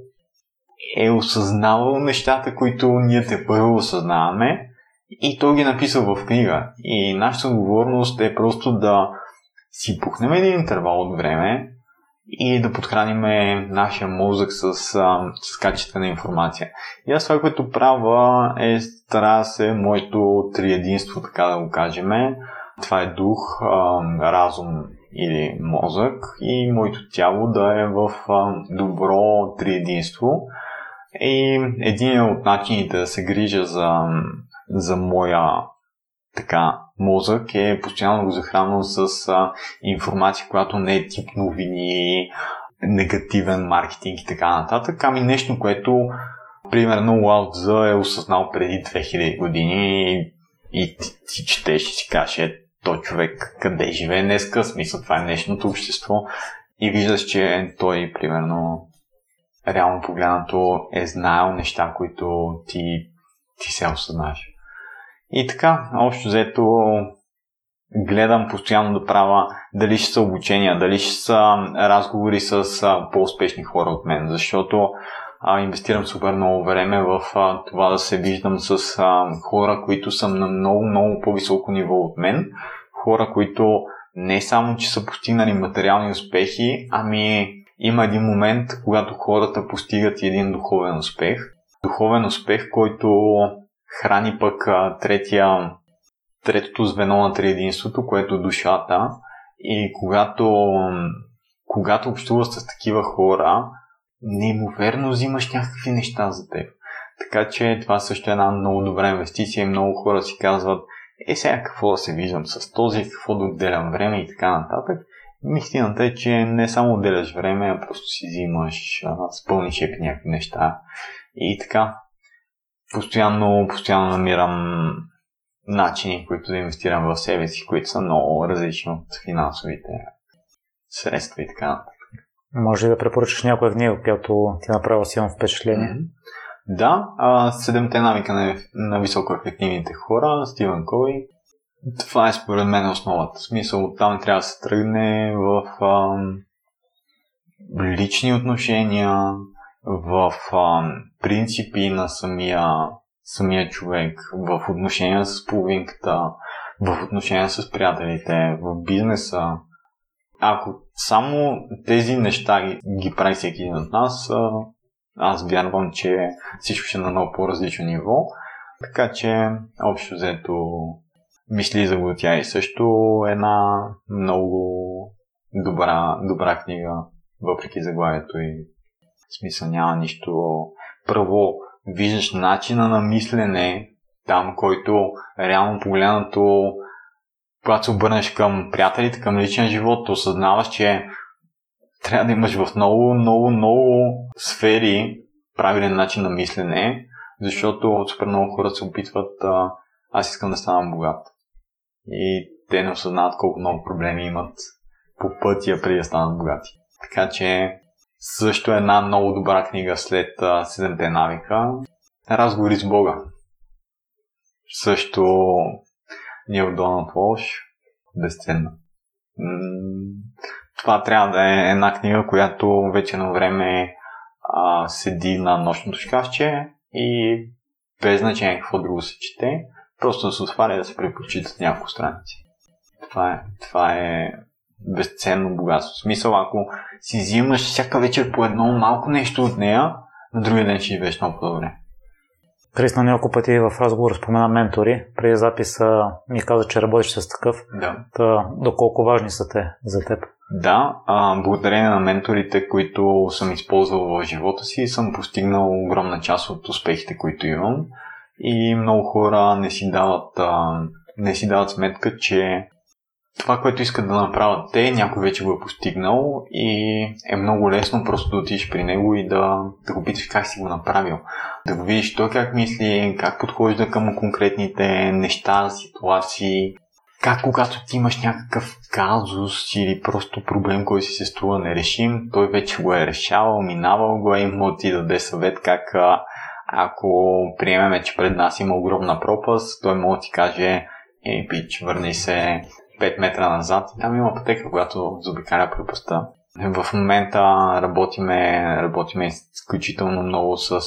е осъзнавал нещата, които ние те първо осъзнаваме и той ги е написал в книга. И нашата отговорност е просто да си пухнем един интервал от време, и да подхраним нашия мозък с, с качествена информация. И аз това, което правя е стара се моето триединство, така да го кажем. Това е дух, разум или мозък и моето тяло да е в добро триединство. И един от начините да се грижа за, за моя така мозък е постоянно го захранван с а, информация, която не е тип новини, негативен маркетинг и така нататък, ами нещо, което примерно Лао е осъзнал преди 2000 години и, ти, ти четеш и си кажеш, е, той човек къде живее днеска, смисъл това е днешното общество. И виждаш, че той примерно реално погледнато е знаел неща, които ти, ти се осъзнаваш. И така, общо взето гледам постоянно да правя дали ще са обучения, дали ще са разговори с по-успешни хора от мен, защото а, инвестирам супер много време в а, това да се виждам с а, хора, които са на много, много по-високо ниво от мен, хора, които не само, че са постигнали материални успехи, ами има един момент, когато хората постигат един духовен успех. Духовен успех, който храни пък третия, третото звено на триединството, което е душата. И когато, когато общуваш с такива хора, неимоверно взимаш някакви неща за теб. Така че това също е една много добра инвестиция и много хора си казват, е сега какво да се виждам с този, какво да отделям време и така нататък. Истината е, че не само отделяш време, а просто си взимаш, спълниш някакви неща. И така, постоянно, постоянно намирам начини, които да инвестирам в себе си, които са много различни от финансовите средства и така нататък. Може да препоръчаш някоя книга, която ти е направила силно впечатление? Mm-hmm. Да, Седемте навика на, на високоефективните хора, Стивен Кой. Това е според мен основата. В смисъл, там трябва да се тръгне в, лични отношения, в а, принципи на самия, самия човек, в отношения с половинката, в отношения с приятелите, в бизнеса. Ако само тези неща ги, ги прави всеки един от нас, аз вярвам, че всичко ще е на много по-различно ниво. Така че, общо взето, мисли за го и също една много добра, добра книга, въпреки заглавието и в смисъл няма нищо. Първо, виждаш начина на мислене там, който реално погледнато когато се обърнеш към приятелите, към личен живот, осъзнаваш, че трябва да имаш в много, много, много сфери правилен начин на мислене, защото супер много хора се опитват аз искам да стана богат. И те не осъзнават колко много проблеми имат по пътя преди да станат богати. Така че също е една много добра книга след Седемте навика. Разговори с Бога. Също Нил Доналд Волш. Безценна. Това трябва да е една книга, която вече на време а, седи на нощното шкафче и без значение какво друго се чете, просто да се отваря да се препрочитат няколко страници. Това е, това е безценно богатство. В смисъл, ако си взимаш всяка вечер по едно малко нещо от нея, на другия ден ще живееш много по-добре. Крис на няколко пъти в разговор спомена ментори. Преди записа ми каза, че работиш с такъв. Да. Та, доколко важни са те за теб? Да, а, благодарение на менторите, които съм използвал в живота си, съм постигнал огромна част от успехите, които имам. И много хора не си дават, а, не си дават сметка, че това, което искат да направят те, някой вече го е постигнал и е много лесно просто да отидеш при него и да, да го питаш как си го направил. Да го видиш той как мисли, как подхожда към конкретните неща, ситуации, как когато ти имаш някакъв казус или просто проблем, който си се струва нерешим, той вече го е решавал, минавал го е, има ти да даде съвет как ако приемеме, че пред нас има огромна пропаст, той може да ти каже, ей, пич, върни се 5 метра назад там има пътека, която заобикаля пропаста. В момента работиме, работиме изключително много с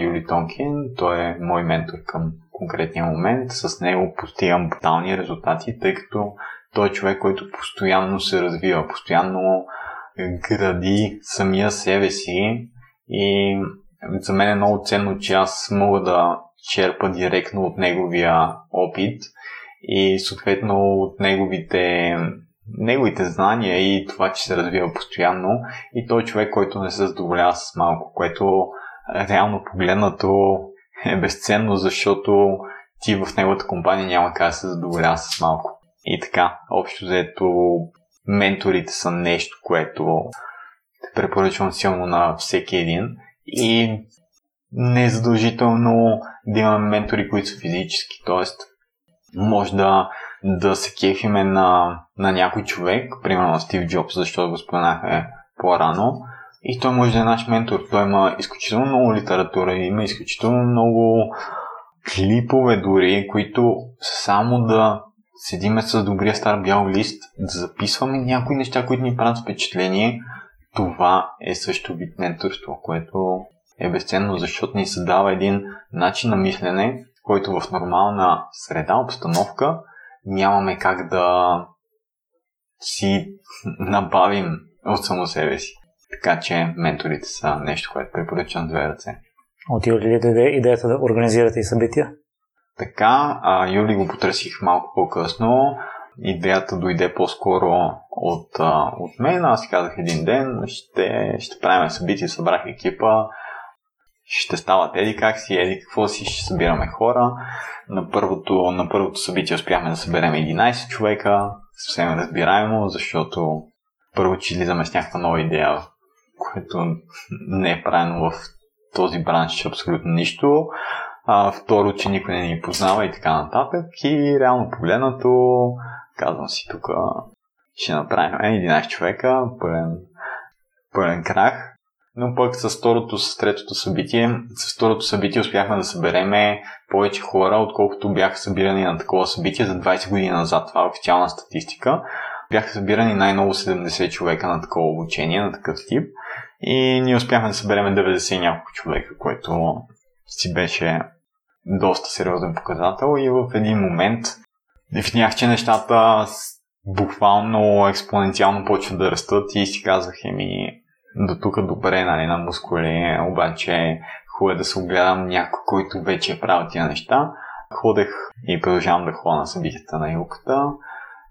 Юли Тонкин. Той е мой ментор към конкретния момент. С него постигам брутални резултати, тъй като той е човек, който постоянно се развива, постоянно гради самия себе си и за мен е много ценно, че аз мога да черпа директно от неговия опит – и съответно от неговите, неговите знания и това, че се развива постоянно и той е човек, който не се задоволява с малко, което реално погледнато е безценно, защото ти в неговата компания няма как да се задоволява с малко. И така, общо взето, менторите са нещо, което препоръчвам силно на всеки един. И не е задължително да имаме ментори, които са физически. Тоест, може да, да се кефиме на, на някой човек, примерно на Стив Джобс, защото го споменахме по-рано, и той може да е наш ментор. Той има изключително много литература, има изключително много клипове дори, които само да седиме с добрия стар бял лист, да записваме някои неща, които ни правят впечатление, това е също вид менторство, което е безценно, защото ни се дава един начин на мислене, който в нормална среда, обстановка, нямаме как да си набавим от само себе си. Така че менторите са нещо, което препоръчвам две ръце. От Юли ли дойде идеята да организирате и събития? Така, а, Юли го потърсих малко по-късно. Идеята дойде по-скоро от, от мен. Аз казах един ден, ще, ще правим събитие, събрах екипа, ще стават еди как си, еди какво си, ще събираме хора. На първото, на първото събитие успяхме да съберем 11 човека, съвсем разбираемо, защото първо, че излизаме с някаква нова идея, което не е правено в този бранш абсолютно нищо. А, второ, че никой не ни познава и така нататък. И реално погледнато, казвам си тук, ще направим 11 човека, пълен, пълен крах. Но пък с второто, с третото събитие, с второто събитие успяхме да събереме повече хора, отколкото бяха събирани на такова събитие за 20 години назад. Това е официална статистика. бяха събирани най-ново 70 човека на такова обучение, на такъв тип. И ние успяхме да съберем 90 няколко човека, което си беше доста сериозен показател и в един момент дефинях, че нещата буквално експоненциално почват да растат и си казах, еми, до тук добре, нали, на мускули, обаче хубаво е да се огледам някой, който вече е правил тия неща. Ходех и продължавам да ходя на събитията на юката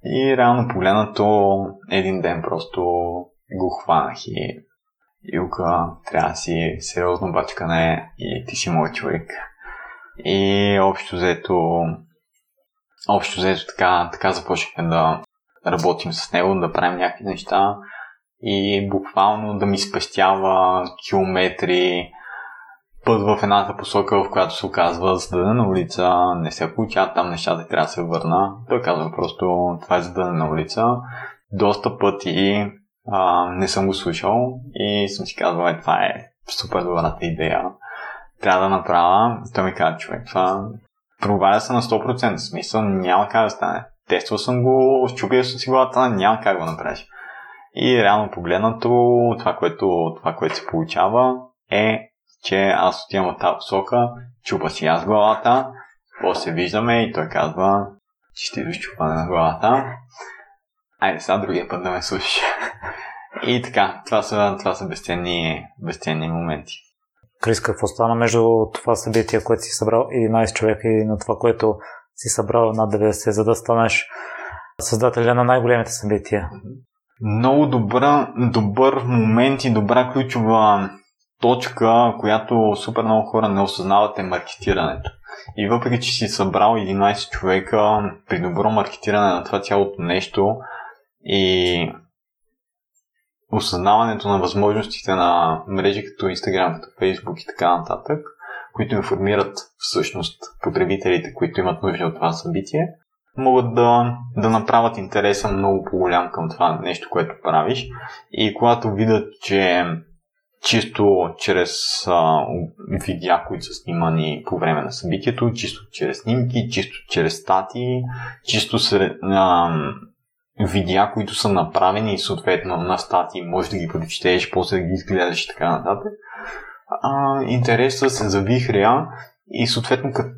и реално погледнато един ден просто го хванах и Юка трябва да си сериозно бачкане и ти си мой човек. И общо взето общо взето така, така започнахме да работим с него, да правим някакви неща и буквално да ми спестява километри път в едната посока, в която се оказва задънена улица, не се получават там нещата, трябва да се върна. Той казва просто това е задънена улица. Доста пъти а, не съм го слушал и съм си казвал, е, това е супер добрата идея. Трябва да направя. Той ми каза, човек, това проваля се на 100%. Смисъл няма как да стане. Тествал съм го, щупил съм си главата, няма как да го направиш. И реално погледнато, това което, това, което се получава е, че аз отивам в тази посока, чупа си аз главата, после виждаме и той казва, че ти до щупане на главата. Айде сега другия път да ме слушаш. И така, това са, това са безценни, безценни моменти. Крис, какво стана между това събитие, което си събрал 11 човека и на това, което си събрал над 90, за да станеш създателя на най-големите събития? Много добър, добър момент и добра ключова точка, която супер много хора не осъзнават е маркетирането. И въпреки, че си събрал 11 човека при добро маркетиране на това цялото нещо и осъзнаването на възможностите на мрежи като Instagram, като Facebook и така нататък, които информират всъщност потребителите, които имат нужда от това събитие, могат да, да направят интереса много по-голям към това нещо, което правиш. И когато видят, че чисто чрез а, видеа, които са снимани по време на събитието, чисто чрез снимки, чисто чрез статии, чисто сред, а, видеа, които са направени съответно на статии, може да ги прочетеш, после да ги изгледаш и така нататък. А, интересът се завихря и съответно като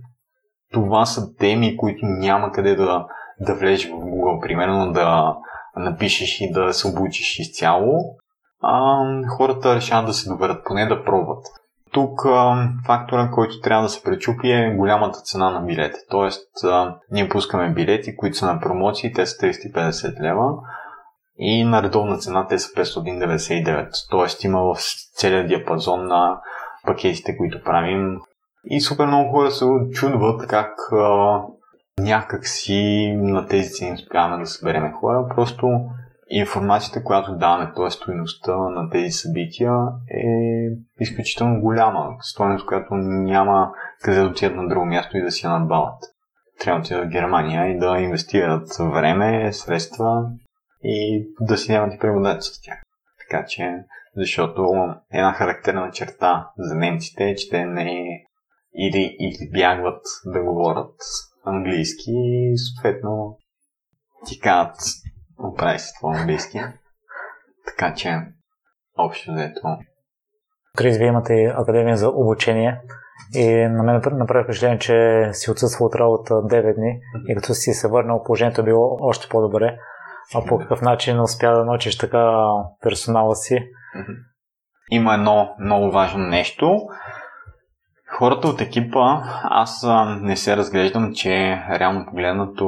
това са теми, които няма къде да, да влезеш в Google, примерно да напишеш и да се обучиш изцяло, а, хората решават да се доверят, поне да пробват. Тук фактора, който трябва да се пречупи е голямата цена на билети. Тоест, ние пускаме билети, които са на промоции, те са 350 лева и на редовна цена те са 599. Тоест има в целият диапазон на пакетите, които правим. И супер много хора се чудват как а, някак си на тези цени успяваме да събереме хора. Просто информацията, която даваме, т.е. стоеността на тези събития е изключително голяма. Стоеност, която няма къде да отидат на друго място и да си я надбават. Трябва да отидат в Германия и да инвестират време, средства и да си нямат и преводачи с тях. Така че, защото една характерна черта за немците е, че те не или, или бягват да говорят английски и съответно ти казват оправи си това английски. Така че, общо взето. Крис, вие имате академия за обучение и на мен направи впечатление, че си отсъства от работа 9 дни и като си се върнал, положението е било още по-добре. А по какъв начин успя да научиш така персонала си? Има едно много важно нещо. Хората от екипа, аз не се разглеждам, че реално погледнато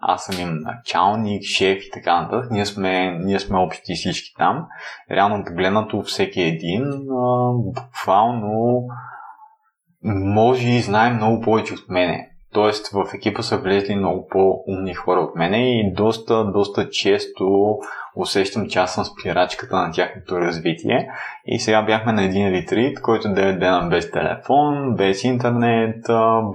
аз съм им началник, шеф и така нататък. Ние сме, ние сме общи всички там. Реално погледнато всеки един буквално може и знае много повече от мене. Тоест в екипа са влезли много по-умни хора от мене и доста, доста често усещам, че аз съм спирачката на тяхното развитие. И сега бяхме на един ретрит, който 9 дена без телефон, без интернет,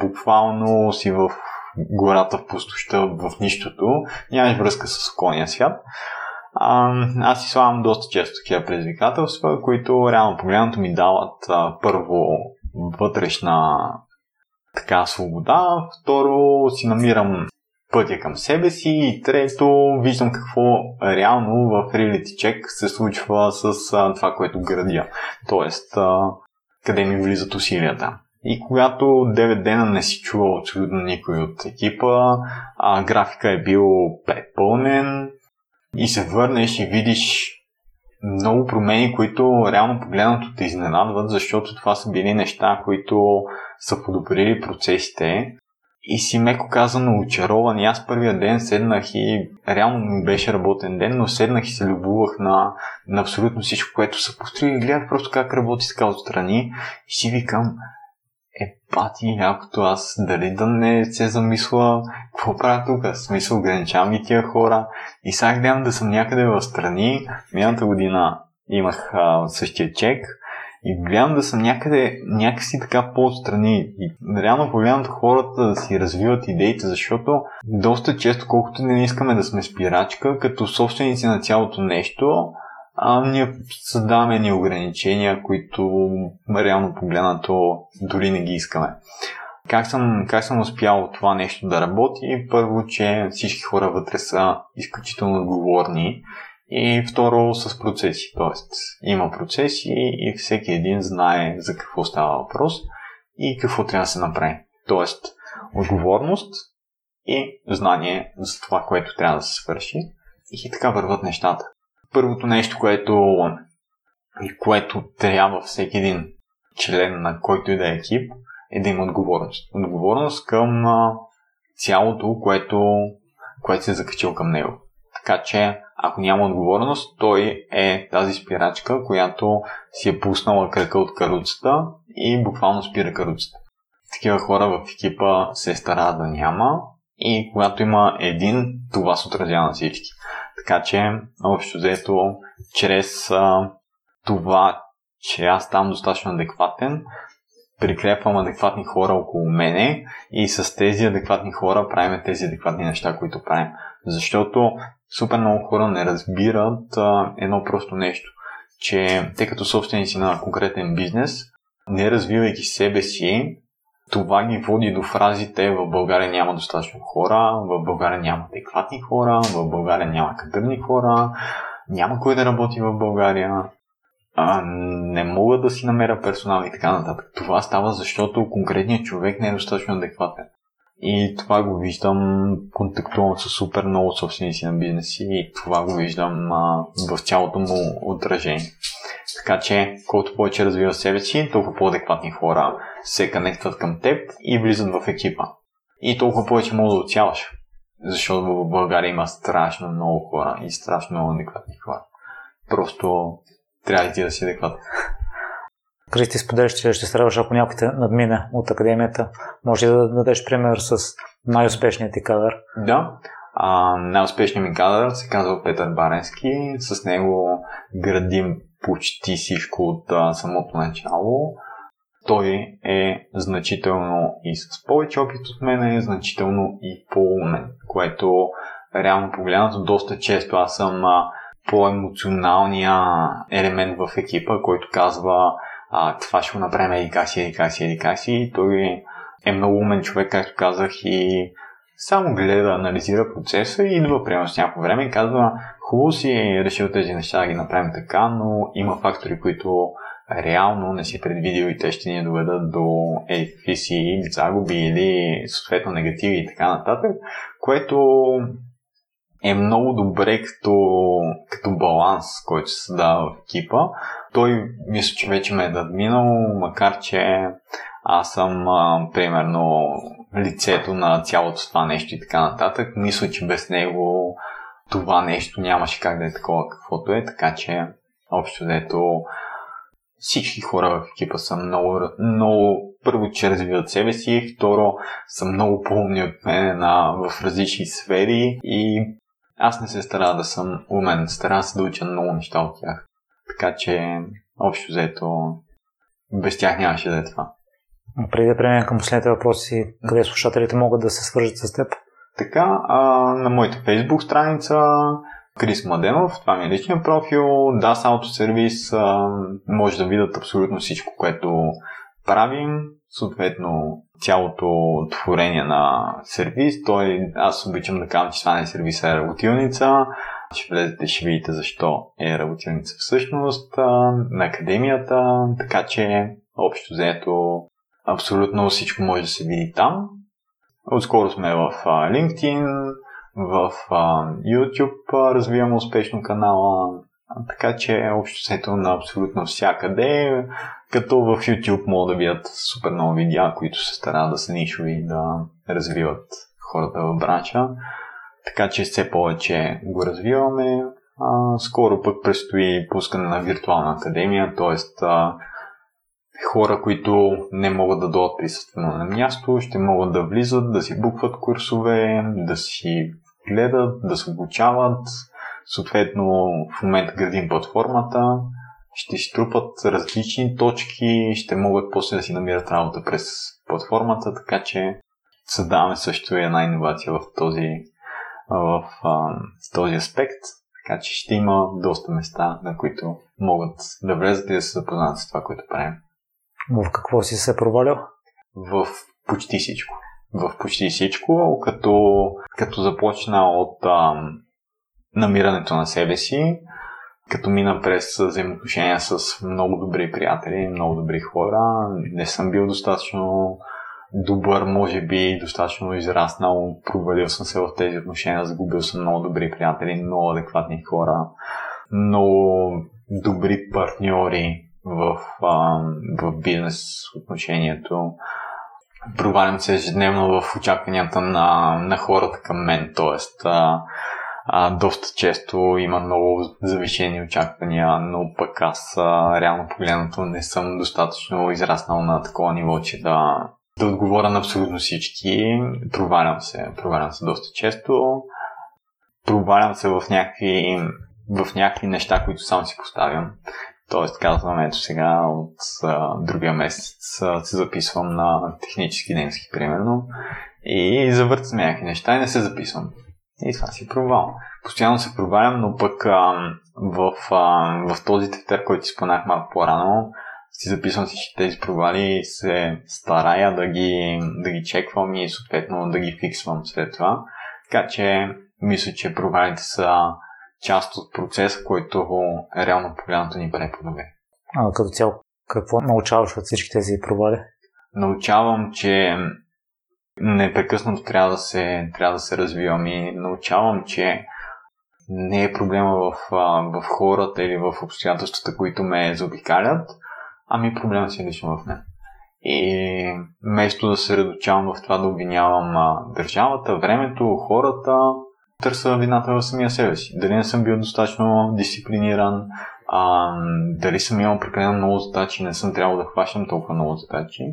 буквално си в гората в пустоща, в нищото, нямаш връзка с околния свят. А, аз си слагам доста често такива предизвикателства, които реално погледнато ми дават а, първо вътрешна така свобода, второ си намирам пътя към себе си и трето, виждам какво реално в Reality Check се случва с а, това, което градя. Тоест, а, къде ми влизат усилията. И когато 9 дена не си чувал абсолютно никой от екипа, а графика е бил препълнен и се върнеш и видиш много промени, които реално погледнато те изненадват, защото това са били неща, които са подобрили процесите и си меко казано очарован. И аз първия ден седнах и реално ми беше работен ден, но седнах и се любовах на, на абсолютно всичко, което са построили. Гледах просто как работи така отстрани и си викам, е пати якото аз дали да не се замисля какво правя тук. Смисъл ограничавам ги тия хора и сега гледам да съм някъде в страни. Миналата година имах а, същия чек и гледам да съм някъде някакси така по-отстрани. И реално погледнато хората да си развиват идеите, защото доста често, колкото не искаме да сме спирачка, като собственици на цялото нещо, а ние създаваме ни ограничения, които реално погледнато дори не ги искаме. Как съм, как съм успял това нещо да работи? Първо, че всички хора вътре са изключително отговорни и второ с процеси. Тоест, има процеси и всеки един знае за какво става въпрос и какво трябва да се направи. Тоест, отговорност и знание за това, което трябва да се свърши. И така върват нещата първото нещо, което, което трябва всеки един член на който и да е екип, е да има отговорност. Отговорност към а, цялото, което, което се е закачил към него. Така че, ако няма отговорност, той е тази спирачка, която си е пуснала кръка от каруцата и буквално спира каруцата. Такива хора в екипа се старат да няма и когато има един, това се отразява на всички. Така че, общо взето, чрез а, това, че аз ставам достатъчно адекватен, прикрепвам адекватни хора около мене и с тези адекватни хора правим тези адекватни неща, които правим. Защото супер много хора не разбират а, едно просто нещо, че те като собственици на конкретен бизнес, не развивайки себе си, това ги води до фразите в България няма достатъчно хора, в България няма адекватни хора, в България няма кадърни хора, няма кой да работи в България, а, не мога да си намеря персонал и така нататък. Това става, защото конкретният човек не е достатъчно адекватен. И това го виждам, контактувам с супер много собственици на бизнеси и това го виждам а, в цялото му отражение. Така че, колкото повече развива себе си, толкова по-адекватни хора се конектват към теб и влизат в екипа. И толкова повече мога да оцялаш. Защото в България има страшно много хора и страшно много адекватни хора. Просто трябва и ти да си адекватен. Кажи ти споделяш, че ще страдаш, ако някой те надмине от академията. Може да дадеш пример с най-успешният ти кадър? Да. А, най-успешният ми кадър се казва Петър Баренски. С него градим почти всичко от а, самото начало. Той е значително и с повече опит от мен, е значително и по-умен, което реално погледнато доста често аз съм по-емоционалния елемент в екипа, който казва а, това ще го направим еди каси, еди каси, еди каси. Той е много умен човек, както казах, и само гледа, анализира процеса и идва прямо с някакво време и казва хубаво си е решил тези неща да ги направим така, но има фактори, които реално не си предвидил и те ще ни доведат до е, какви загуби или съответно негативи и така нататък, което е много добре като, като баланс, който се създава в екипа. Той мисля, че вече ме е надминал, макар че аз съм а, примерно лицето на цялото това нещо и така нататък. Мисля, че без него това нещо нямаше как да е такова каквото е, така че общо взето всички хора в екипа са много, много първо, че развиват себе си, второ, са много по-умни от мен на, в различни сфери и аз не се стара да съм умен, стара се да уча много неща от тях. Така че, общо взето, без тях нямаше да е това. Преди да преминем към последните въпроси, къде слушателите могат да се свържат с теб? Така, а, на моята фейсбук страница Крис Маденов, това ми е личният профил, DAS Auto Service, а, може да видят абсолютно всичко, което правим, съответно цялото творение на сервис. Той, аз обичам да казвам, че това не е сервис, е работилница. Ще влезете, ще видите защо е работилница всъщност на академията, така че общо взето абсолютно всичко може да се види там. Отскоро сме в LinkedIn, в YouTube развиваме успешно канала, така че общо сето на абсолютно всякъде, като в YouTube могат да видят супер много видеа, които се старат да са нишови и да развиват хората в бранша. Така че все повече го развиваме. А, скоро пък предстои пускане на виртуална академия, т.е. хора, които не могат да дойдат присъствено на място, ще могат да влизат, да си букват курсове, да си гледат, да се обучават. Съответно, в момента градим платформата, ще си трупат различни точки, ще могат после да си намират работа през платформата, така че създаваме също една иновация в този, в, в този аспект. Така че ще има доста места, на които могат да влезат и да се запознат с това, което правим. В какво си се провалил? В почти всичко в почти всичко, като, като започна от а, намирането на себе си, като мина през взаимоотношения с много добри приятели, много добри хора. Не съм бил достатъчно добър, може би достатъчно израснал, провалил съм се в тези отношения, загубил съм много добри приятели, много адекватни хора, много добри партньори в, а, в бизнес отношението провалям се ежедневно в очакванията на, на хората към мен. А, доста често има много завишени очаквания, но пък аз а, реално погледнато не съм достатъчно израснал на такова ниво, че да, да отговоря на абсолютно всички. Провалям се, провалям се доста често. Провалям се в някакви, в някакви неща, които сам си поставям. Тоест казвам, ето сега от а, другия месец а, се записвам на технически немски, примерно, и завъртам някакви неща и не се записвам. И това си провал. Постоянно се провалям, но пък а, в, а, в този тефтер, който ти споменах малко по-рано, си записвам всички тези провали и се старая да ги, да ги чеквам и съответно да ги фиксвам след това. Така че мисля, че провалите са част от процеса, който е реално погледнато ни прави по-добре. А като цяло, какво научаваш от всички тези провали? Научавам, че непрекъснато трябва да се, трябва да се развивам и научавам, че не е проблема в, в хората или в обстоятелствата, които ме заобикалят, ами проблема си е лично в мен. И вместо да се редочавам в това да обвинявам държавата, времето, хората, търся вината в самия себе си. Дали не съм бил достатъчно дисциплиниран, а, дали съм имал прекалено много задачи, не съм трябвало да хващам толкова много задачи.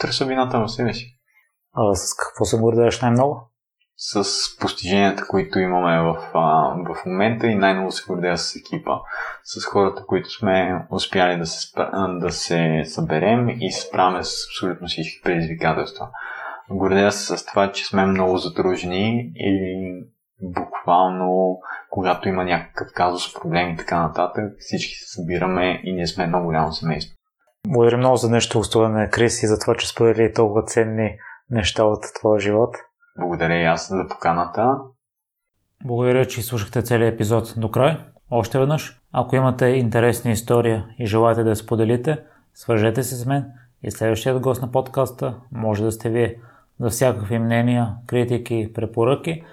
Търся вината в себе си. А с какво се гордееш най-много? С постиженията, които имаме в, а, в момента и най-много се гордея с екипа, с хората, които сме успяли да се, да се съберем и справяме с абсолютно всички предизвикателства. Гордея се с това, че сме много задружени и буквално, когато има някакъв казус, проблем и така нататък, всички се събираме и ние сме едно голямо семейство. Благодаря много за нещо устояне, Крис, и за това, че сподели толкова ценни неща от твоя живот. Благодаря и аз за поканата. Благодаря, че слушахте целият епизод до край. Още веднъж, ако имате интересна история и желаете да я споделите, свържете се с мен и следващият гост на подкаста може да сте вие. За всякакви мнения, критики, препоръки –